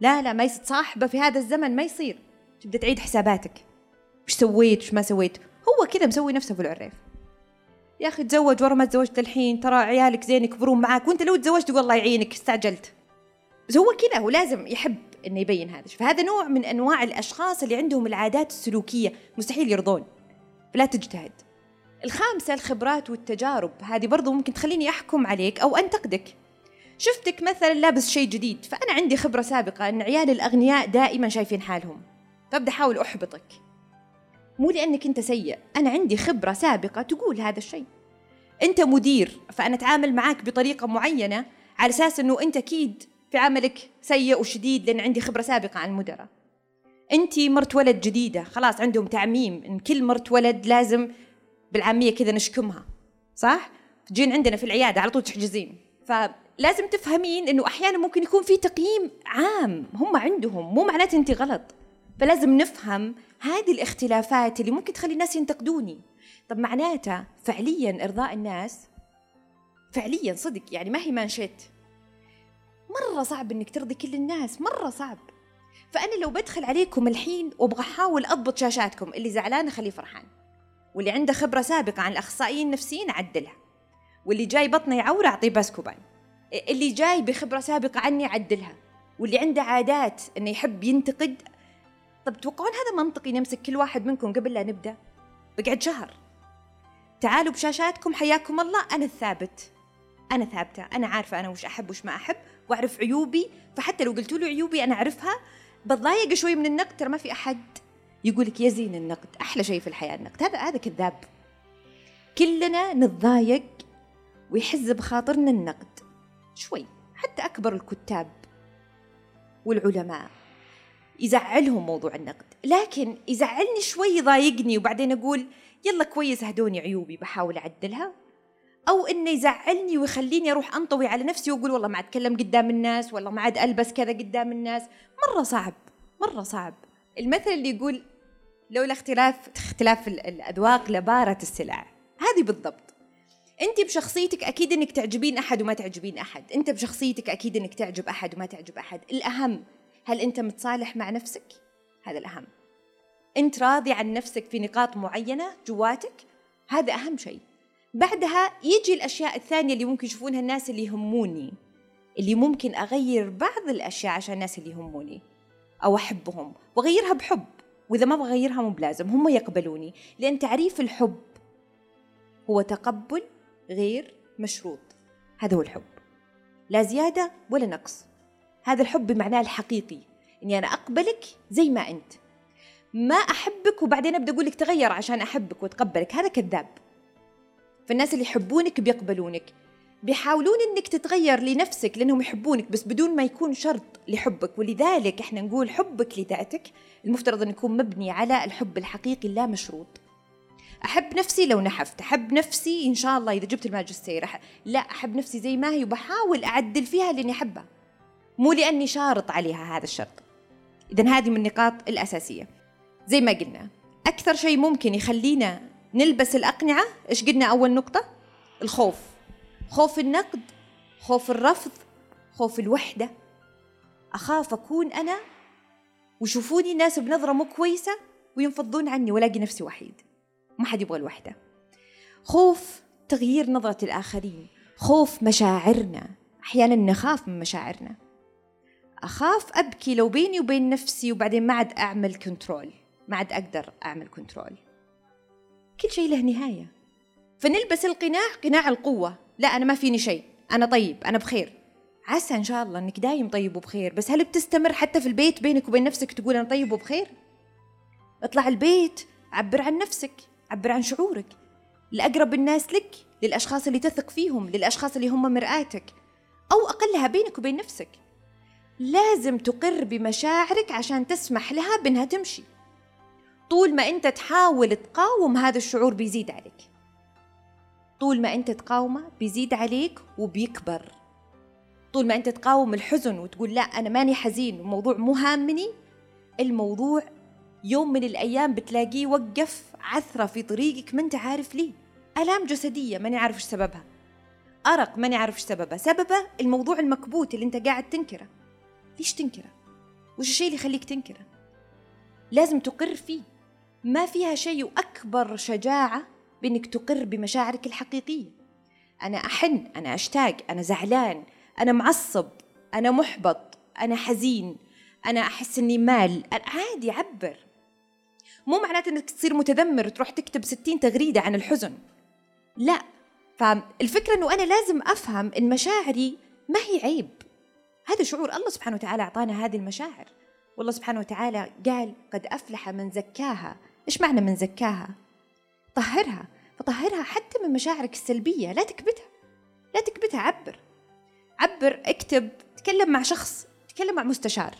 لا لا ما يصاحبه في هذا الزمن ما يصير. تبدأ تعيد حساباتك. وش سويت؟ وش ما سويت؟ هو كذا مسوي نفسه في العريف. يا أخي تزوج ورا ما تزوجت الحين ترى عيالك زين يكبرون معاك وأنت لو تزوجت والله يعينك استعجلت. بس هو كذا هو لازم يحب إنه يبين هذا. فهذا نوع من أنواع الأشخاص اللي عندهم العادات السلوكية مستحيل يرضون. فلا تجتهد. الخامسة الخبرات والتجارب. هذه برضو ممكن تخليني أحكم عليك أو أنتقدك. شفتك مثلا لابس شيء جديد فأنا عندي خبرة سابقة أن عيال الأغنياء دائما شايفين حالهم. فأبدأ أحاول أحبطك. مو لأنك أنت سيء. أنا عندي خبرة سابقة تقول هذا الشيء. أنت مدير فأنا أتعامل معك بطريقة معينة على أساس أنه أنت أكيد في عملك سيء وشديد لأن عندي خبرة سابقة عن المدراء. أنت مرت ولد جديدة خلاص عندهم تعميم. إن كل مرت ولد لازم بالعامية كذا نشكمها. صح؟ تجين عندنا في العيادة على طول تحجزين. فلازم تفهمين إنه أحيانا ممكن يكون في تقييم عام. هم عندهم مو معناته أنت غلط. فلازم نفهم هذه الاختلافات اللي ممكن تخلي الناس ينتقدوني. طب معناته فعليا إرضاء الناس؟ فعليا صدق يعني ما هي مانشيت. مرة صعب إنك ترضي كل الناس مرة صعب. فأنا لو بدخل عليكم الحين وأبغى أحاول أضبط شاشاتكم اللي زعلان اخليه فرحان. واللي عنده خبرة سابقة عن الأخصائيين النفسيين أعدلها واللي جاي بطنه يعور أعطيه Buscopan اللي جاي بخبرة سابقة عني أعدلها واللي عنده عادات إنه يحب ينتقد طب توقعون هذا منطقي نمسك كل واحد منكم قبل لا نبدأ؟ بقعد شهر. تعالوا بشاشاتكم حياكم الله. أنا الثابت. أنا ثابتة. أنا عارفة أنا وش أحب وش ما أحب وأعرف عيوبي. فحتى لو قلتوا لي عيوبي أنا أعرفها. بتضايق شوي من النقد ترى ما في أحد يقول لك يزين النقد. أحلى شيء في الحياة النقد. هذا هذا كذاب. كلنا نتضايق ويحز بخاطرنا النقد. شوي. حتى أكبر الكتاب والعلماء. يزعلهم موضوع النقد. لكن يزعلني شوي يضايقني وبعدين أقول يلا كويس هدوني عيوبي بحاول أعدلها. أو إنه يزعلني ويخليني أروح أنطوي على نفسي وأقول والله ما أتكلم قدام الناس والله ما عاد ألبس كذا قدام الناس. مرة صعب مرة صعب. المثل اللي يقول لولا اختلاف اختلاف الأذواق لبارت السلع. هذه بالضبط. أنت بشخصيتك أكيد إنك تعجبين أحد وما تعجبين أحد. أنت بشخصيتك أكيد إنك تعجب أحد وما تعجب أحد. الأهم هل أنت متصالح مع نفسك؟ هذا الأهم. أنت راضي عن نفسك في نقاط معينة جواتك؟ هذا أهم شيء. بعدها يجي الأشياء الثانية اللي ممكن يشوفونها الناس اللي يهموني. اللي ممكن أغير بعض الأشياء عشان الناس اللي يهموني. أو أحبهم. وأغيرها بحب. وإذا ما بغيرها مو بلازم. هم يقبلوني. لأن تعريف الحب هو تقبل غير مشروط. هذا هو الحب. لا زيادة ولا نقص. هذا الحب بمعناه الحقيقي إني أنا أقبلك زي ما أنت. ما أحبك وبعدين أبدأ أقول لك تغير عشان أحبك وأتقبلك هذا كذاب. فالناس اللي يحبونك بيقبلونك بيحاولون إنك تتغير لنفسك لأنهم يحبونك بس بدون ما يكون شرط لحبك. ولذلك إحنا نقول حبك لذاتك المفترض أن يكون مبني على الحب الحقيقي اللا مشروط. أحب نفسي لو نحفت أحب نفسي إن شاء الله إذا جبت الماجستير. لا أحب نفسي زي ما هي وبحاول أعدل فيها لأني أحبها. مو لأني شارط عليها هذا الشرط. إذا هذه من النقاط الأساسية. زي ما قلنا أكثر شيء ممكن يخلينا نلبس الأقنعة إيش قلنا أول نقطة؟ الخوف. خوف النقد خوف الرفض خوف الوحدة. أخاف أكون أنا ويشوفوني الناس بنظرة مو كويسة وينفضون عني ولاقي نفسي وحيد. ما حد يبغى الوحدة. خوف تغيير نظرة الآخرين. خوف مشاعرنا. أحيانا نخاف من مشاعرنا. أخاف أبكي لو بيني وبين نفسي وبعدين ما عاد أعمل control ما عاد أقدر أعمل control كل شيء له نهاية. فنلبس القناع قناع القوة. لا أنا ما فيني شيء. أنا طيب أنا بخير. عسى إن شاء الله إنك دايم طيب وبخير. بس هل بتستمر حتى في البيت بينك وبين نفسك تقول أنا طيب وبخير؟ اطلع البيت عبر عن نفسك عبر عن شعورك. لأقرب الناس لك للأشخاص اللي تثق فيهم للأشخاص اللي هم مرآتك. أو أقلها بينك وبين نفسك. لازم تقر بمشاعرك عشان تسمح لها بأنها تمشي. طول ما أنت تحاول تقاوم هذا الشعور بيزيد عليك. طول ما أنت تقاومه بيزيد عليك وبيكبر. طول ما أنت تقاوم الحزن وتقول لا أنا ماني حزين الموضوع مو هامني الموضوع يوم من الأيام بتلاقيه وقف عثرة في طريقك ما أنت عارف ليه. آلام جسدية ماني عارف إيش سببها. أرق ماني عارف إيش سببه سببه الموضوع المكبوت اللي أنت قاعد تنكره. ليش تنكرة؟ وش الشيء اللي يخليك تنكرة؟ لازم تقر فيه. ما فيها شيء أكبر شجاعة بإنك تقر بمشاعرك الحقيقية. أنا أحن أنا أشتاق أنا زعلان أنا معصب أنا محبط أنا حزين أنا أحس إني مال. عادي عبر. مو معناته إنك تصير متذمر تروح تكتب ستين تغريدة عن الحزن. لا. فالفكرة إنه أنا لازم أفهم إن مشاعري ما هي عيب. هذا شعور الله سبحانه وتعالى أعطانا هذه المشاعر. والله سبحانه وتعالى قال قد أفلح من زكاها. إيش معنى من زكاها؟ طهرها. فطهرها حتى من مشاعرك السلبية لا تكبتها. لا تكبتها عبر. عبر اكتب تكلم مع شخص تكلم مع مستشار.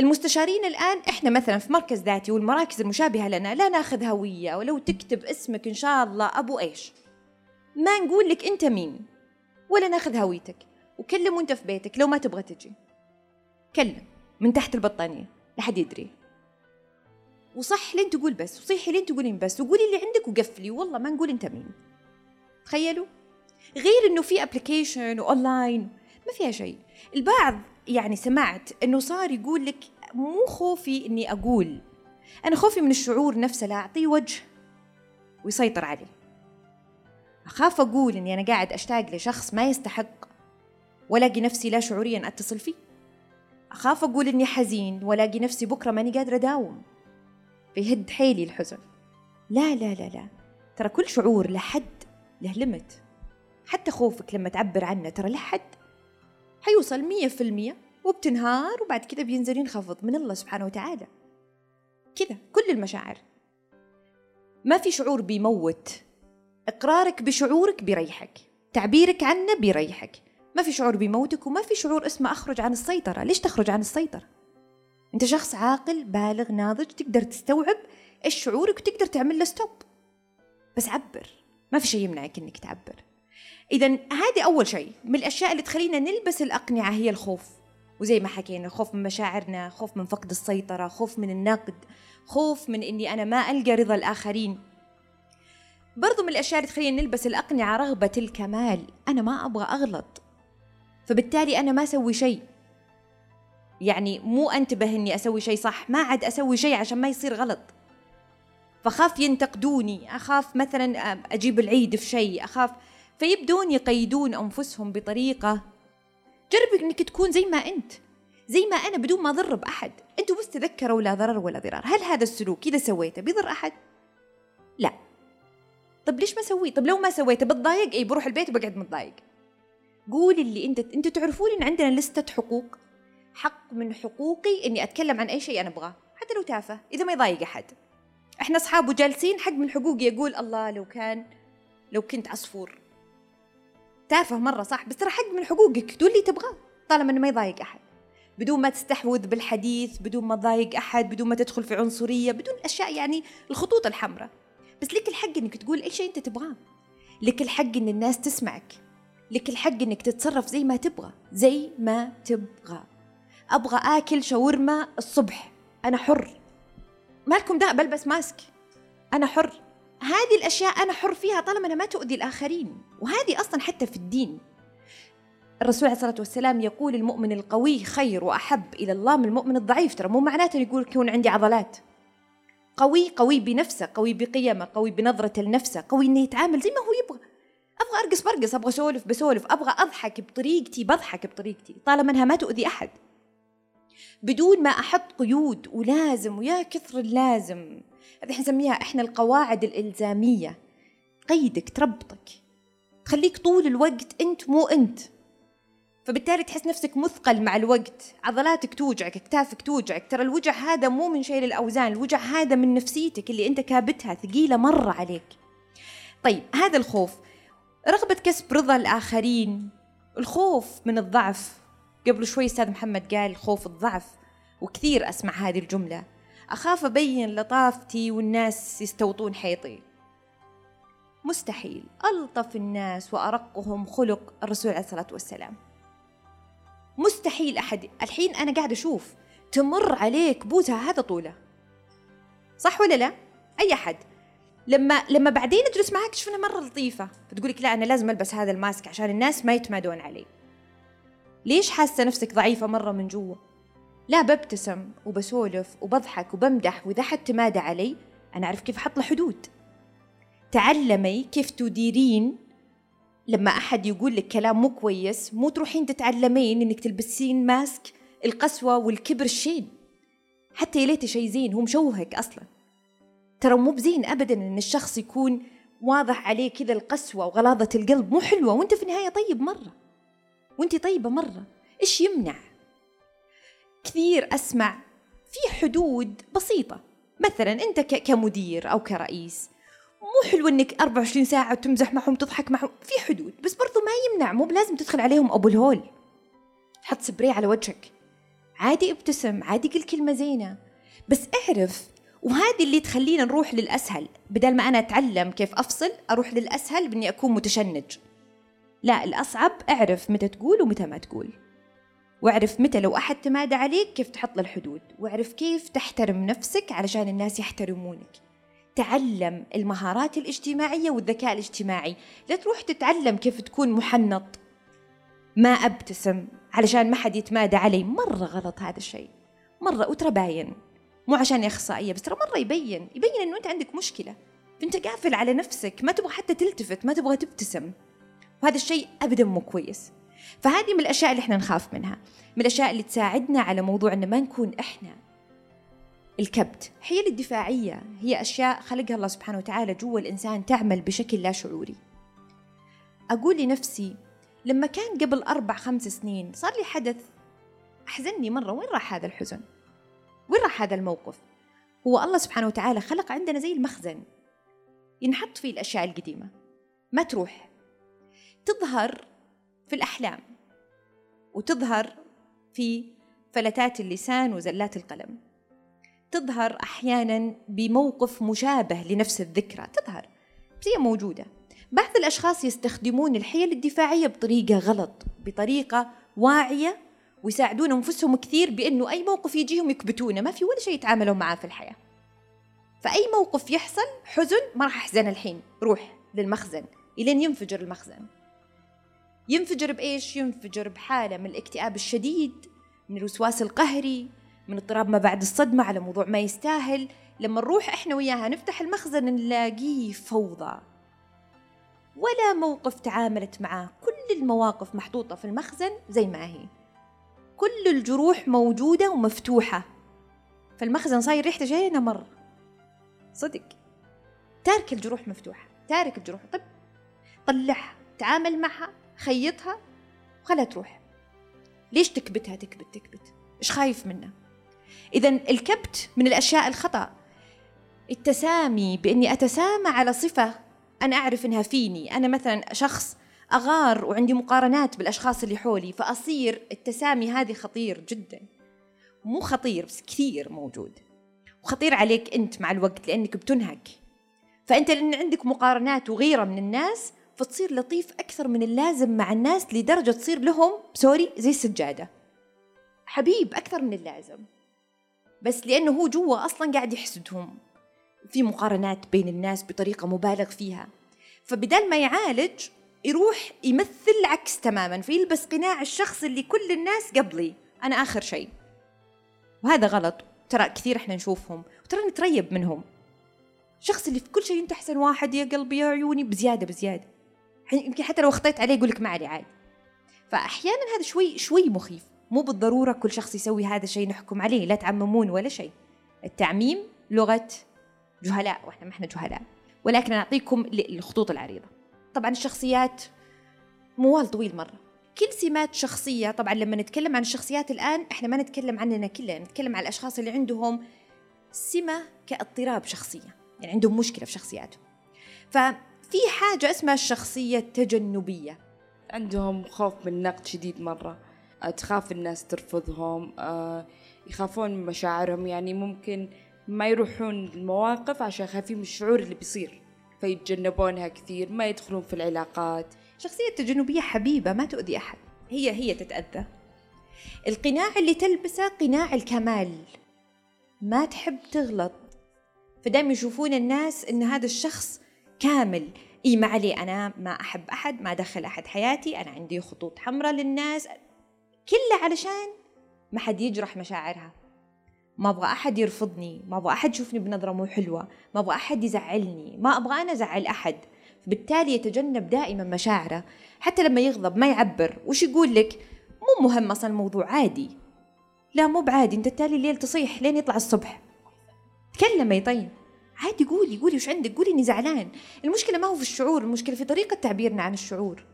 المستشارين الآن إحنا مثلا في مركز ذاتي والمراكز المشابهة لنا لا ناخذ هوية ولو تكتب اسمك إن شاء الله أبو إيش. ما نقول لك أنت مين ولا ناخذ هويتك. وكلم وانت في بيتك لو ما تبغى تجي. كلم من تحت البطانية لحد يدري. وصح لين تقول بس وصيحي لين تقولين بس وقولي اللي عندك وقفلي والله ما نقول أنت مين. تخيلوا؟ غير إنه في application و online ما فيها شيء. البعض يعني سمعت إنه صار يقول لك مو خوفي إني أقول. أنا خوفي من الشعور نفسه لا أعطيه وجه ويسيطر عليه أخاف أقول إني أنا قاعد أشتاق لشخص ما يستحق والاقي نفسي لا شعوريا أتصل فيه. أخاف أقول إني حزين والاقي نفسي بكرة ماني قادرة أداوم. فيهد حيلي الحزن. لا لا لا لا. ترى كل شعور له حد له ليمت حتى خوفك لما تعبر عنه ترى له حد. حيوصل مية في المية وبتنهار وبعد كده بينزل ينخفض من الله سبحانه وتعالى. كذا كل المشاعر. ما في شعور بيموت. إقرارك بشعورك بيريحك. تعبيرك عنه بيريحك. ما في شعور بيموتك وما في شعور اسمه أخرج عن السيطرة. ليش تخرج عن السيطرة؟ أنت شخص عاقل بالغ ناضج تقدر تستوعب إيش شعورك وتقدر تعمل له ستوب بس عبر. ما في شيء يمنعك إنك تعبر. إذا هذه أول شيء من الأشياء اللي تخلينا نلبس الأقنعة هي الخوف. وزي ما حكينا خوف من مشاعرنا خوف من فقد السيطرة خوف من النقد خوف من إني أنا ما ألقى رضا الآخرين. برضو من الأشياء اللي تخلينا نلبس الأقنعة رغبة الكمال. أنا ما أبغى أغلط. فبالتالي أنا ما أسوي شيء. يعني مو أنتبه إني أسوي شيء صح ما عاد أسوي شيء عشان ما يصير غلط. فخاف ينتقدوني أخاف مثلا أجيب العيد في شيء أخاف. فيبدون يقيدون أنفسهم بطريقة جرب إنك تكون زي ما أنت زي ما أنا بدون ما أضر بأحد. أنتوا بس تذكروا لا ضرر ولا ضرار. هل هذا السلوك إذا سويته بيضر أحد؟ لا. طب ليش ما سويه؟ طب لو ما سويته بتضايق؟ إي بروح البيت وبقعد متضايق. قولي اللي انت انت تعرفون إن عندنا لستة حقوق. حق من حقوقي إني أتكلم عن أي شيء أنا أبغاه حتى لو تافه إذا ما يضايق أحد. إحنا أصحاب وجالسين حق من حقوقي يقول الله لو كان لو كنت عصفور تافه مرة صح بس ترى حق من حقوقك تقول لي تبغاه طالما إنه ما يضايق أحد. بدون ما تستحوذ بالحديث بدون ما تضايق أحد بدون ما تدخل في عنصرية بدون أشياء يعني الخطوط الحمراء. بس لك الحق إنك تقول أي شيء أنت تبغاه. لك الحق إن الناس تسمعك. لك الحق إنك تتصرف زي ما تبغى زي ما تبغى. أبغى آكل شاورما الصبح أنا حر. مالكم ده بلبس ماسك. أنا حر. هذه الأشياء أنا حر فيها طالما أنا ما تؤذي الآخرين. وهذه أصلا حتى في الدين. الرسول عليه الصلاة والسلام يقول المؤمن القوي خير وأحب إلى الله من المؤمن الضعيف. ترى مو معناته يقول يكون عندي عضلات. قوي قوي بنفسه قوي بقيمه قوي بنظرة لنفسه قوي إنه يتعامل زي ما هو يبغى. أبغى أرقص برقص أبغى أسولف بسولف أبغى أضحك بطريقتي بضحك بطريقتي طالما إنها ما تؤذي أحد. بدون ما أحط قيود ولازم ويا كثر اللازم هذه نسميها إحنا القواعد الإلزامية. قيدك تربطك تخليك طول الوقت أنت مو أنت. فبالتالي تحس نفسك مثقل مع الوقت عضلاتك توجعك اكتافك توجعك. ترى الوجع هذا مو من شيل الاوزان الوجع هذا من نفسيتك اللي أنت كابتها ثقيلة مرة عليك. طيب هذا الخوف رغبة كسب رضا الآخرين. الخوف من الضعف. قبل شوي أستاذ محمد قال خوف الضعف وكثير أسمع هذه الجملة. أخاف أبين لطافتي والناس يستوطون حيطي. مستحيل. ألطف الناس وأرقهم خلق الرسول عليه الصلاة والسلام. مستحيل أحد. الحين أنا قاعد أشوف تمر عليك بوزها هذا طولة. صح ولا لا؟ أي أحد. لما لما بعدين أجلس معاك تشوفنا مرة لطيفة. فتقول لك لا أنا لازم ألبس هذا الماسك عشان الناس ما يتمادون علي ليش حاسة نفسك ضعيفة مرة من جوا؟ لا ببتسم وبسولف وبضحك وبمدح وإذا حد تمادى علي أنا أعرف كيف أحط له حدود. تعلمي كيف تديرين لما أحد يقول لك كلام مو كويس مو تروحين تتعلمين إنك تلبسين ماسك القسوة والكبر الشين. حتى يا ليت شيء زين هو مشوهك أصلا. ترى مو بزين ابدا إن الشخص يكون واضح عليه كذا القسوة وغلاظة القلب. مو حلوة. وأنت في النهاية طيب مرة. وأنت طيبة مرة. إيش يمنع؟ كثير أسمع في حدود بسيطة. مثلا أنت كمدير أو كرئيس مو حلو إنك 24 ساعة تمزح معهم تضحك معهم. في حدود. بس برضو ما يمنع. مو بلازم تدخل عليهم أبو الهول. تحط سبراي على وجهك. عادي ابتسم عادي قل كلمة زينة. بس اعرف وهذه اللي تخلينا نروح للأسهل بدل ما أنا أتعلم كيف أفصل أروح للأسهل بإني أكون متشنج. لا الأصعب أعرف متى تقول ومتى ما تقول. واعرف متى لو أحد تمادى عليك كيف تحط الحدود. واعرف كيف تحترم نفسك علشان الناس يحترمونك. تعلم المهارات الاجتماعية والذكاء الاجتماعي. لا تروح تتعلم كيف تكون محنط. ما أبتسم علشان ما حد يتمادى علي. مرة غلط هذا الشيء. مرة وترى باين. مو عشان إخصائية بس ترى مرة يبين يبين إنه أنت عندك مشكلة. أنت قافل على نفسك ما تبغى حتى تلتفت ما تبغى تبتسم. وهذا الشيء ابدا مو كويس. فهذه من الأشياء اللي إحنا نخاف منها. من الأشياء اللي تساعدنا على موضوع إن ما نكون إحنا. الكبت حيل الدفاعية هي أشياء خلقها الله سبحانه وتعالى جوا الإنسان تعمل بشكل لا شعوري. أقول لنفسي لما كان قبل أربع خمس سنين صار لي حدث أحزنني مرة وين راح هذا الحزن؟ وين راح هذا الموقف؟ هو الله سبحانه وتعالى خلق عندنا زي المخزن. ينحط فيه الأشياء القديمة. ما تروح. تظهر في الأحلام. وتظهر في فلتات اللسان وزلات القلم. تظهر أحيانا بموقف مشابه لنفس الذكرى. تظهر. بس هي موجودة. بعض الأشخاص يستخدمون الحيل الدفاعية بطريقة غلط بطريقة واعية ويساعدون أنفسهم كثير بأنه أي موقف يجيهم يكبتونه. ما في ولا شيء يتعاملون معاه في الحياة. فأي موقف يحصل حزن ما راح أحزن الحين. روح للمخزن. إلين ينفجر المخزن. ينفجر بإيش؟ ينفجر بحالة من الاكتئاب الشديد من الوسواس القهري من اضطراب ما بعد الصدمة على موضوع ما يستاهل. لما نروح إحنا وياها نفتح المخزن نلاقيه فوضى. ولا موقف تعاملت معاه. كل المواقف محطوطة في المخزن زي ما هي. كل الجروح موجودة ومفتوحة. فالمخزن صاير ريحته جاينا مرة. صدق. تارك الجروح مفتوحة. تارك الجروح. طب طلعها تعامل معها خيطها وخلها تروح. ليش تكبتها؟ تكبت تكبت. إيش خايف منها اذا الكبت من الأشياء الخطأ. التسامي بإني أتسامى على صفة أنا أعرف إنها فيني. أنا مثلا شخص أغار وعندي مقارنات بالأشخاص اللي حولي فأصير التسامي هذه خطير جدا. مو خطير بس كثير موجود. وخطير عليك أنت مع الوقت لأنك بتنهك. فأنت لأن عندك مقارنات وغيرة من الناس فتصير لطيف أكثر من اللازم مع الناس لدرجة تصير لهم سوري زي السجادة. حبيب أكثر من اللازم. بس لأنه هو جوا أصلا قاعد يحسدهم. في مقارنات بين الناس بطريقة مبالغ فيها. فبدال ما يعالج يروح يمثل عكس تماما فيلبس قناع الشخص اللي كل الناس قبلي. أنا آخر شيء. وهذا غلط. ترى كثير إحنا نشوفهم. وترى نتريب منهم. الشخص اللي في كل شيء أنت أحسن واحد يا قلبي يا عيوني بزيادة بزيادة. يمكن حتى لو أخطيت عليه يقول لك ما علي عادي فاحيانا هذا شوي شوي مخيف. مو بالضرورة كل شخص يسوي هذا الشيء نحكم عليه لا تعممون ولا شيء. التعميم لغة جهلاء وإحنا ما إحنا جهلاء. ولكن أعطيكم الخطوط العريضة. طبعا الشخصيات موال طويل مرة. كل سمات شخصية طبعا لما نتكلم عن الشخصيات الآن إحنا ما نتكلم عننا كلنا نتكلم عن الأشخاص اللي عندهم سمة كاضطراب شخصية يعني عندهم مشكلة في شخصياتهم. ففي حاجة اسمها الشخصية التجنبية. عندهم خوف من النقد شديد مرة. آه، تخاف الناس ترفضهم آه، يخافون من مشاعرهم يعني ممكن ما يروحون المواقف عشان خايفين من الشعور اللي بيصير. فيتجنبونها كثير ما يدخلون في العلاقات. الشخصية التجنبية حبيبة ما تؤذي أحد. هي هي تتأذى. القناع اللي تلبسه قناع الكمال. ما تحب تغلط. فدائما يشوفون الناس إن هذا الشخص كامل. إي ما علي أنا ما أحب أحد ما ادخل أحد حياتي أنا عندي خطوط حمراء للناس. كله علشان ما حد يجرح مشاعرها. ما أبغى أحد يرفضني ما أبغى أحد يشوفني بنظرة مو حلوة ما أبغى أحد يزعلني ما أبغى أنا أزعل أحد. بالتالي يتجنب دائما مشاعره حتى لما يغضب ما يعبر. وش يقول لك؟ مو مهم أصلا الموضوع عادي. لا مو بعادي أنت التالي الليل تصيح لين يطلع الصبح. تكلمي طيب عادي قولي قولي وش عندك؟ قولي إني زعلان. المشكلة ما هو في الشعور المشكلة في طريقة تعبيرنا عن الشعور.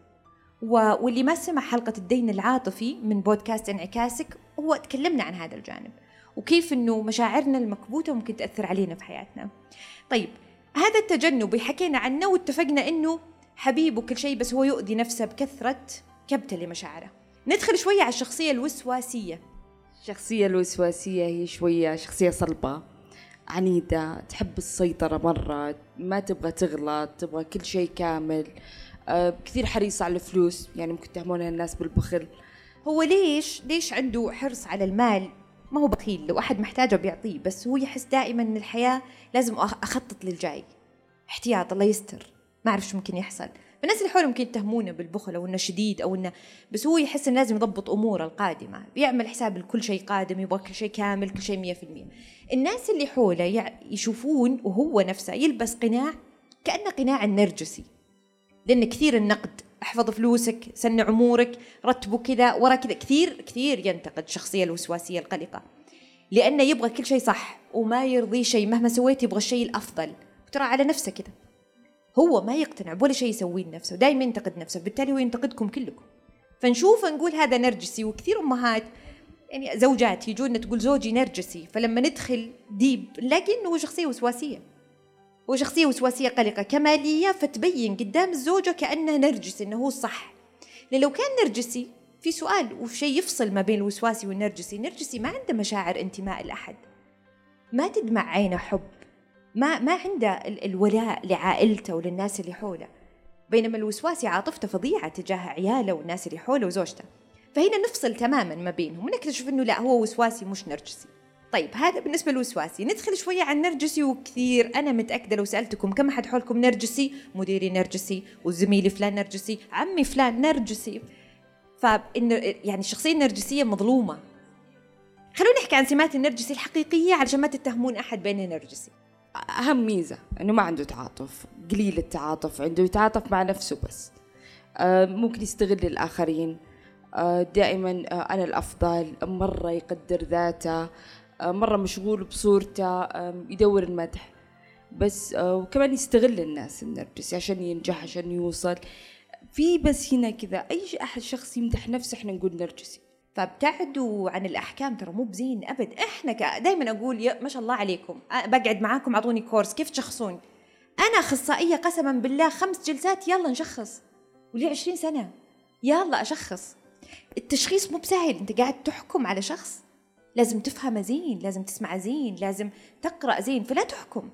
و... واللي ما سمع حلقة الدين العاطفي من بودكاست انعكاسك هو تكلمنا عن هذا الجانب. وكيف إنه مشاعرنا المكبوتة ممكن تأثر علينا في حياتنا. طيب هذا التجنبي حكينا عنه واتفقنا إنه حبيب وكل شيء بس هو يؤذي نفسه بكثرة كبتة لمشاعره. ندخل شوية على الشخصية الوسواسية. الشخصية الوسواسية هي شوية شخصية صلبة عنيدة تحب السيطرة مرة ما تبغى تغلط تبغى كل شيء كامل أه كثير حريصة على الفلوس يعني ممكن تهمونها الناس بالبخل. هو ليش ليش عنده حرص على المال؟ ما هو بخيل لو أحد محتاجه بيعطيه بس هو يحس دائما أن الحياة لازم أخ- أخطط للجاي. احتياط الله يستر. ما أعرف شو ممكن يحصل. الناس اللي حوله ممكن يتهمونه بالبخل أو إنه شديد أو إنه بس هو يحس إنه لازم يضبط أموره القادمة. بيعمل حساب لكل شيء قادم يبغى كل شيء كامل كل شيء مية في المية. الناس اللي حوله يشوفون وهو نفسه يلبس قناع كأنه قناع النرجسي. لأن كثير النقد احفظ فلوسك سن عمورك رتبوا كذا ورا كذا. كثير كثير ينتقد الشخصية الوسواسية القلقة. لأنه يبغى كل شيء صح وما يرضي شيء. مهما سويت يبغى الشيء الأفضل. وترى على نفسه كذا. هو ما يقتنع بولا شيء يسويه لنفسه. دائما ينتقد نفسه. بالتالي هو ينتقدكم كلكم. فنشوف نقول هذا نرجسي. وكثير أمهات يعني زوجات يجون تقول زوجي نرجسي. فلما ندخل ديب نلاقي إنه هو شخصية وسواسية. هو شخصيه وسواسية قلقة. كمالية فتبين قدام الزوجه كانه نرجسي إنه هو لأن لو كان نرجسي في سؤال وشيء يفصل ما بين الوسواسي والنرجسي. النرجسي ما عنده مشاعر انتماء لأحد. ما تدمع عينه حب. ما ما عنده ال- الولاء لعائلته وللناس اللي حوله. بينما الوسواسي عاطفته فظيعة تجاه عياله والناس اللي حوله وزوجته. فهنا نفصل تماما ما بينهم. ونكتشف إنه لا هو وسواسي مش نرجسي. طيب هذا بالنسبة للوسواسي ندخل شوية عن نرجسي وكثير. أنا متأكدة لو سألتكم كم أحد حولكم نرجسي مديري نرجسي وزميلي فلان نرجسي عمي فلان نرجسي. فإن يعني الشخصية النرجسية مظلومة. خلونا نحكي عن سمات النرجسي الحقيقية علشان ما تتهمون أحد بين نرجسي. أهم ميزة إنه ما عنده تعاطف. قليل التعاطف عنده يتعاطف مع نفسه بس. آه، ممكن يستغل الآخرين. آه، دائما آه، أنا الأفضل مرة يقدر ذاته. مرة مشغول بصورته يدور المدح. بس آه، وكمان يستغل الناس النرجسي عشان ينجح عشان يوصل. في بس هنا كذا أي أحد شخص يمدح نفسه إحنا نقول نرجسي. فابتعدوا عن الأحكام ترى مو بزين أبد. إحنا ك... دائما أقول يا ما شاء الله عليكم. بقعد معاكم أعطوني كورس. كيف تشخصون؟ أنا أخصائية قسما بالله خمس جلسات يلا نشخص. ولي عشرين سنة. يلا أشخص. التشخيص مو بسهل. أنت قاعد تحكم على شخص. لازم تفهمه زين لازم تسمعه زين لازم تقرأ زين فلا تحكم.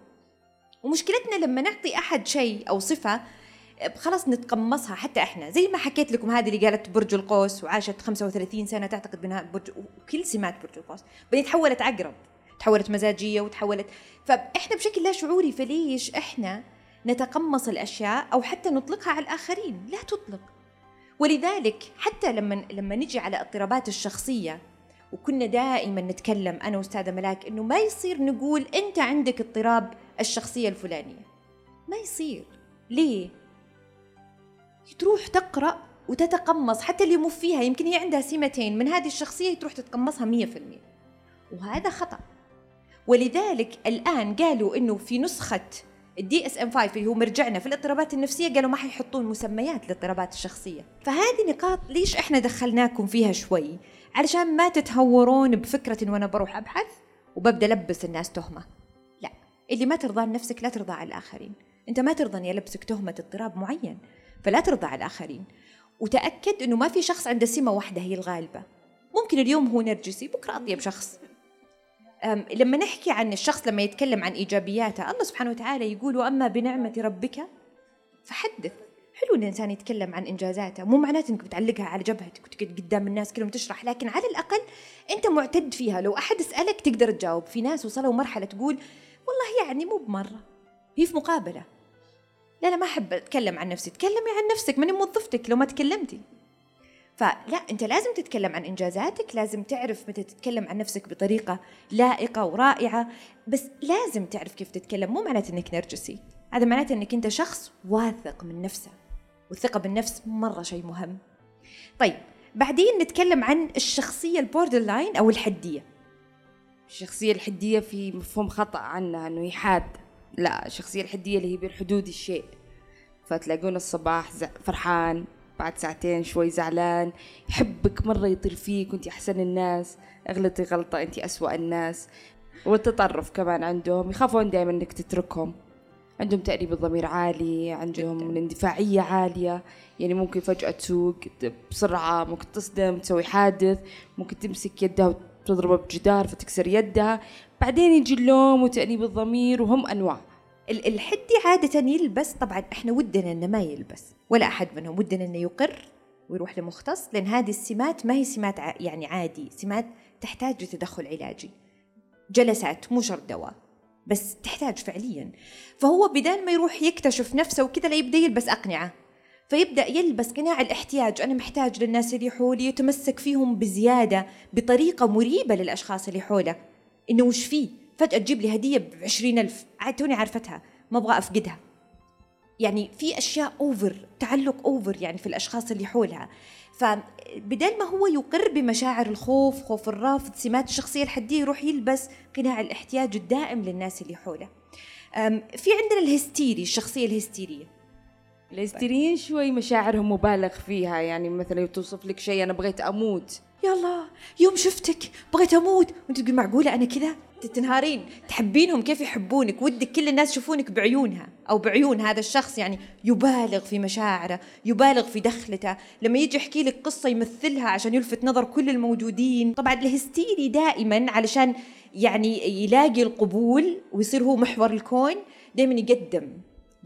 ومشكلتنا لما نعطي أحد شيء أو صفة خلاص نتقمصها حتى إحنا. زي ما حكيت لكم هذه اللي قالت برج القوس وعاشت 35 سنة تعتقد بأنها برج وكل سمات برج القوس. بعدين تحولت عقرب تحولت مزاجية وتحولت. فإحنا بشكل لا شعوري فليش إحنا نتقمص الأشياء أو حتى نطلقها على الآخرين؟ لا تطلق. ولذلك حتى لما لما نجي على اضطرابات الشخصية وكنا دائما نتكلم أنا وأستاذة ملاك إنه ما يصير نقول أنت عندك اضطراب الشخصية الفلانية. ما يصير. ليه؟ تروح تقرأ وتتقمص حتى اللي مو فيها يمكن هي عندها سمتين من هذه الشخصية تروح تتقمصها 100% وهذا خطأ. ولذلك الآن قالوا إنه في نسخة ال DSM 5 اللي هو مرجعنا في الاضطرابات النفسية قالوا ما حيحطون مسميات للاضطرابات الشخصية. فهذه نقاط ليش إحنا دخلناكم فيها شوي؟ علشان ما تتهورون بفكرة وأنا بروح أبحث وببدأ ألبس الناس تهمة. لا اللي ما ترضى عن نفسك لا ترضى عن الآخرين. أنت ما ترضى إني ألبسك تهمة اضطراب معين فلا ترضى عن الآخرين. وتأكد إنه ما في شخص عنده سمة واحدة هي الغالبة. ممكن اليوم هو نرجسي بكرة أطيب شخص. لما نحكي عن الشخص لما يتكلم عن إيجابياته الله سبحانه وتعالى يقول وأما بنعمة ربك فحدث. حلو إن الإنسان يتكلم عن إنجازاته. مو معناته إنك بتعلقها على جبهتك وتقعد قدام الناس كلهم تشرح لكن على الأقل أنت معتد فيها. لو أحد سألك تقدر تجاوب. في ناس وصلوا مرحلة تقول والله يعني مو بمرة. هي في مقابلة. لا لا ما أحب أتكلم عن نفسي. تكلمي عن نفسك ماني موظفتك لو ما تكلمتي. فلا أنت لازم تتكلم عن إنجازاتك لازم تعرف متى تتكلم عن نفسك بطريقة لائقة ورائعة. بس لازم تعرف كيف تتكلم. مو معناته إنك نرجسي. هذا معناته إنك أنت شخص واثق من نفسه والثقة بالنفس مرة شيء مهم. طيب بعدين نتكلم عن الشخصية ال borderline أو الحدية. الشخصية الحدية في مفهوم خطأ عنها إنه يحاد. لا الشخصية الحدية اللي هي بين حدود الشيء. فتلاقون الصباح فرحان بعد ساعتين شوي زعلان يحبك مرة يطير فيك وانت أحسن الناس اغلطي غلطة انت أسوأ الناس. والتطرف كمان عندهم يخافون دائما إنك تتركهم. عندهم تأنيب الضمير عالي عندهم جداً. الاندفاعية عالية. يعني ممكن فجأة تسوق بسرعة ممكن تصدم تسوي حادث ممكن تمسك يدها وتضربها بجدار فتكسر يدها. بعدين يجي اللوم وتأنيب الضمير وهم أنواع. ال- الحدي عادة يلبس طبعا إحنا ودنا إنه ما يلبس ولا أحد منهم ودنا إنه يقر ويروح لمختص لأن هذه السمات ما هي سمات يعني عادي سمات تحتاج لتدخل علاجي. جلسات مو شرط دواء. بس تحتاج فعليا. فهو بدال ما يروح يكتشف نفسه وكذا لا يبدأ يلبس أقنعة. فيبدأ يلبس قناع الاحتياج. أنا محتاج للناس اللي حولي يتمسك فيهم بزيادة بطريقة مريبة للأشخاص اللي حوله. إنه وش فيه؟ فجأة تجيب لي هدية ب ألف. عاد توني عارفتها ما أبغى أفقدها. يعني في أشياء over تعلق over يعني في الأشخاص اللي حولها. فبدل ما هو يقر بمشاعر الخوف خوف الرفض سمات الشخصية الحدية يروح يلبس قناع الاحتياج الدائم للناس اللي حوله. في عندنا الهستيري الشخصية الهستيرية. الهستيريين شوي مشاعرهم مبالغ فيها يعني مثلا توصف لك شيء أنا بغيت أموت. يلا يوم شفتك بغيت أموت. وأنت تقول معقولة أنا كذا؟ تنهارين. تحبينهم كيف يحبونك؟ ودك كل الناس يشوفونك بعيونها. أو بعيون هذا الشخص يعني يبالغ في مشاعره يبالغ في دخلته. لما يجي يحكي لك قصة يمثلها عشان يلفت نظر كل الموجودين. طبعا الهستيري دائما علشان يعني يلاقي القبول ويصير هو محور الكون دائما يقدم.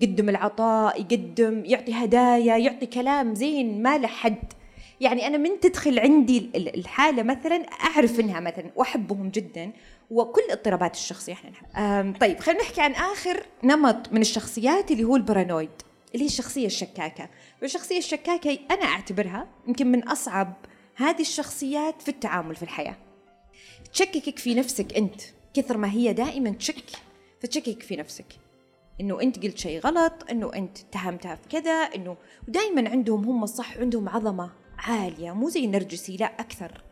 يقدم العطاء يقدم يعطي هدايا يعطي كلام زين ما له حد. يعني أنا من تدخل عندي ال- الحالة مثلا أعرف إنها مثلا وأحبهم جدا وكل اضطرابات الشخصية إحنا نحب. طيب خلينا نحكي عن آخر نمط من الشخصيات اللي هو البارانويد اللي هي الشخصية الشكاكة. والشخصية الشكاكة أنا أعتبرها يمكن من أصعب هذه الشخصيات في التعامل في الحياة. تشككك في نفسك أنت كثر ما هي دائما تشك فتشكك في نفسك. إنه أنت قلت شيء غلط إنه أنت اتهمتها في كذا إنه ودائما عندهم هم الصح عندهم عظمة. عالية مو زي النرجسي لا أكثر.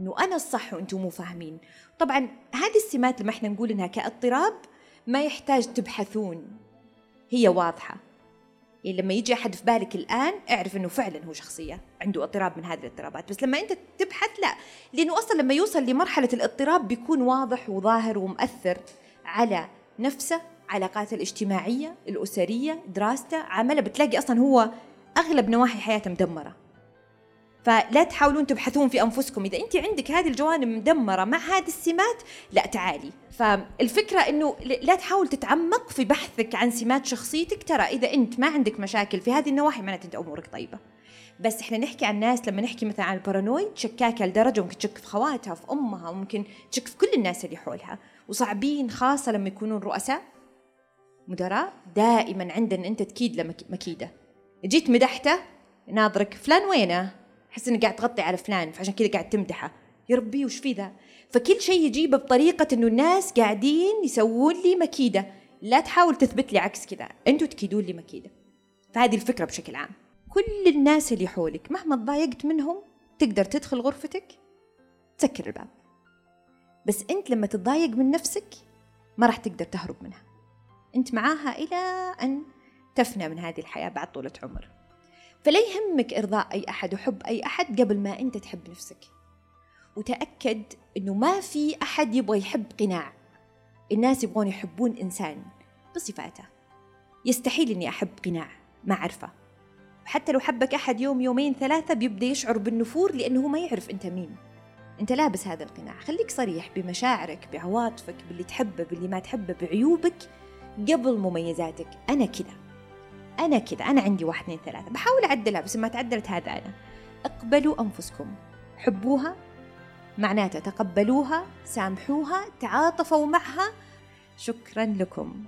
إنه أنا الصح وأنتم مو فاهمين. طبعا هذه السمات لما إحنا نقول إنها كاضطراب ما يحتاج تبحثون. هي واضحة. يعني لما يجي أحد في بالك الآن اعرف إنه فعلا هو شخصية عنده اضطراب من هذه الاضطرابات. بس لما أنت تبحث لا. لأنه أصلا لما يوصل لمرحلة الاضطراب بيكون واضح وظاهر ومؤثر على نفسه علاقاته الاجتماعية الأسرية دراسته عمله. بتلاقي أصلا هو أغلب نواحي حياته مدمرة. فلا تحاولون تبحثون في أنفسكم. إذا أنت عندك هذه الجوانب مدمرة مع هذه السمات لا تعالي. فالفكرة إنه لا تحاول تتعمق في بحثك عن سمات شخصيتك. ترى إذا أنت ما عندك مشاكل في هذه النواحي معناته أنت أمورك طيبة. بس إحنا نحكي عن ناس لما نحكي مثلا عن البارانويد شكاكه لدرجة ممكن تشك في خواتها في أمها ممكن تشك في كل الناس اللي حولها. وصعبين خاصة لما يكونون رؤساء مدراء دائما عندنا أنت تكيد له مك- مكيدة. جيت مدحته ناظرك فلان وينه؟ أحس انك قاعد تغطي على فلان فعشان كذا قاعد تمدحه. يا ربي وش في ذا؟ فكل شيء يجيبه بطريقة إنه الناس قاعدين يسوون لي مكيدة. لا تحاول تثبت لي عكس كذا. أنتوا تكيدون لي مكيدة. فهذه الفكرة بشكل عام. كل الناس اللي حولك مهما تضايقت منهم تقدر تدخل غرفتك تسكر الباب. بس أنت لما تتضايق من نفسك ما راح تقدر تهرب منها. أنت معاها إلى أن تفنى من هذه الحياة بعد طولة عمر. فلا يهمك إرضاء أي أحد وحب أي أحد قبل ما أنت تحب نفسك. وتأكد إنه ما في أحد يبغى يحب قناع. الناس يبغون يحبون إنسان بصفاته. يستحيل إني أحب قناع ما أعرفه. حتى لو حبك أحد يوم يومين ثلاثة بيبدأ يشعر بالنفور لأنه ما يعرف أنت مين. أنت لابس هذا القناع. خليك صريح بمشاعرك بعواطفك باللي تحبه باللي ما تحبه بعيوبك قبل مميزاتك. أنا كذا. أنا كذا أنا عندي واحد اثنين ثلاثة. بحاول أعدلها بس ما تعدلت هذا أنا. اقبلوا أنفسكم. حبوها معناته تقبلوها سامحوها تعاطفوا معها. شكرا لكم.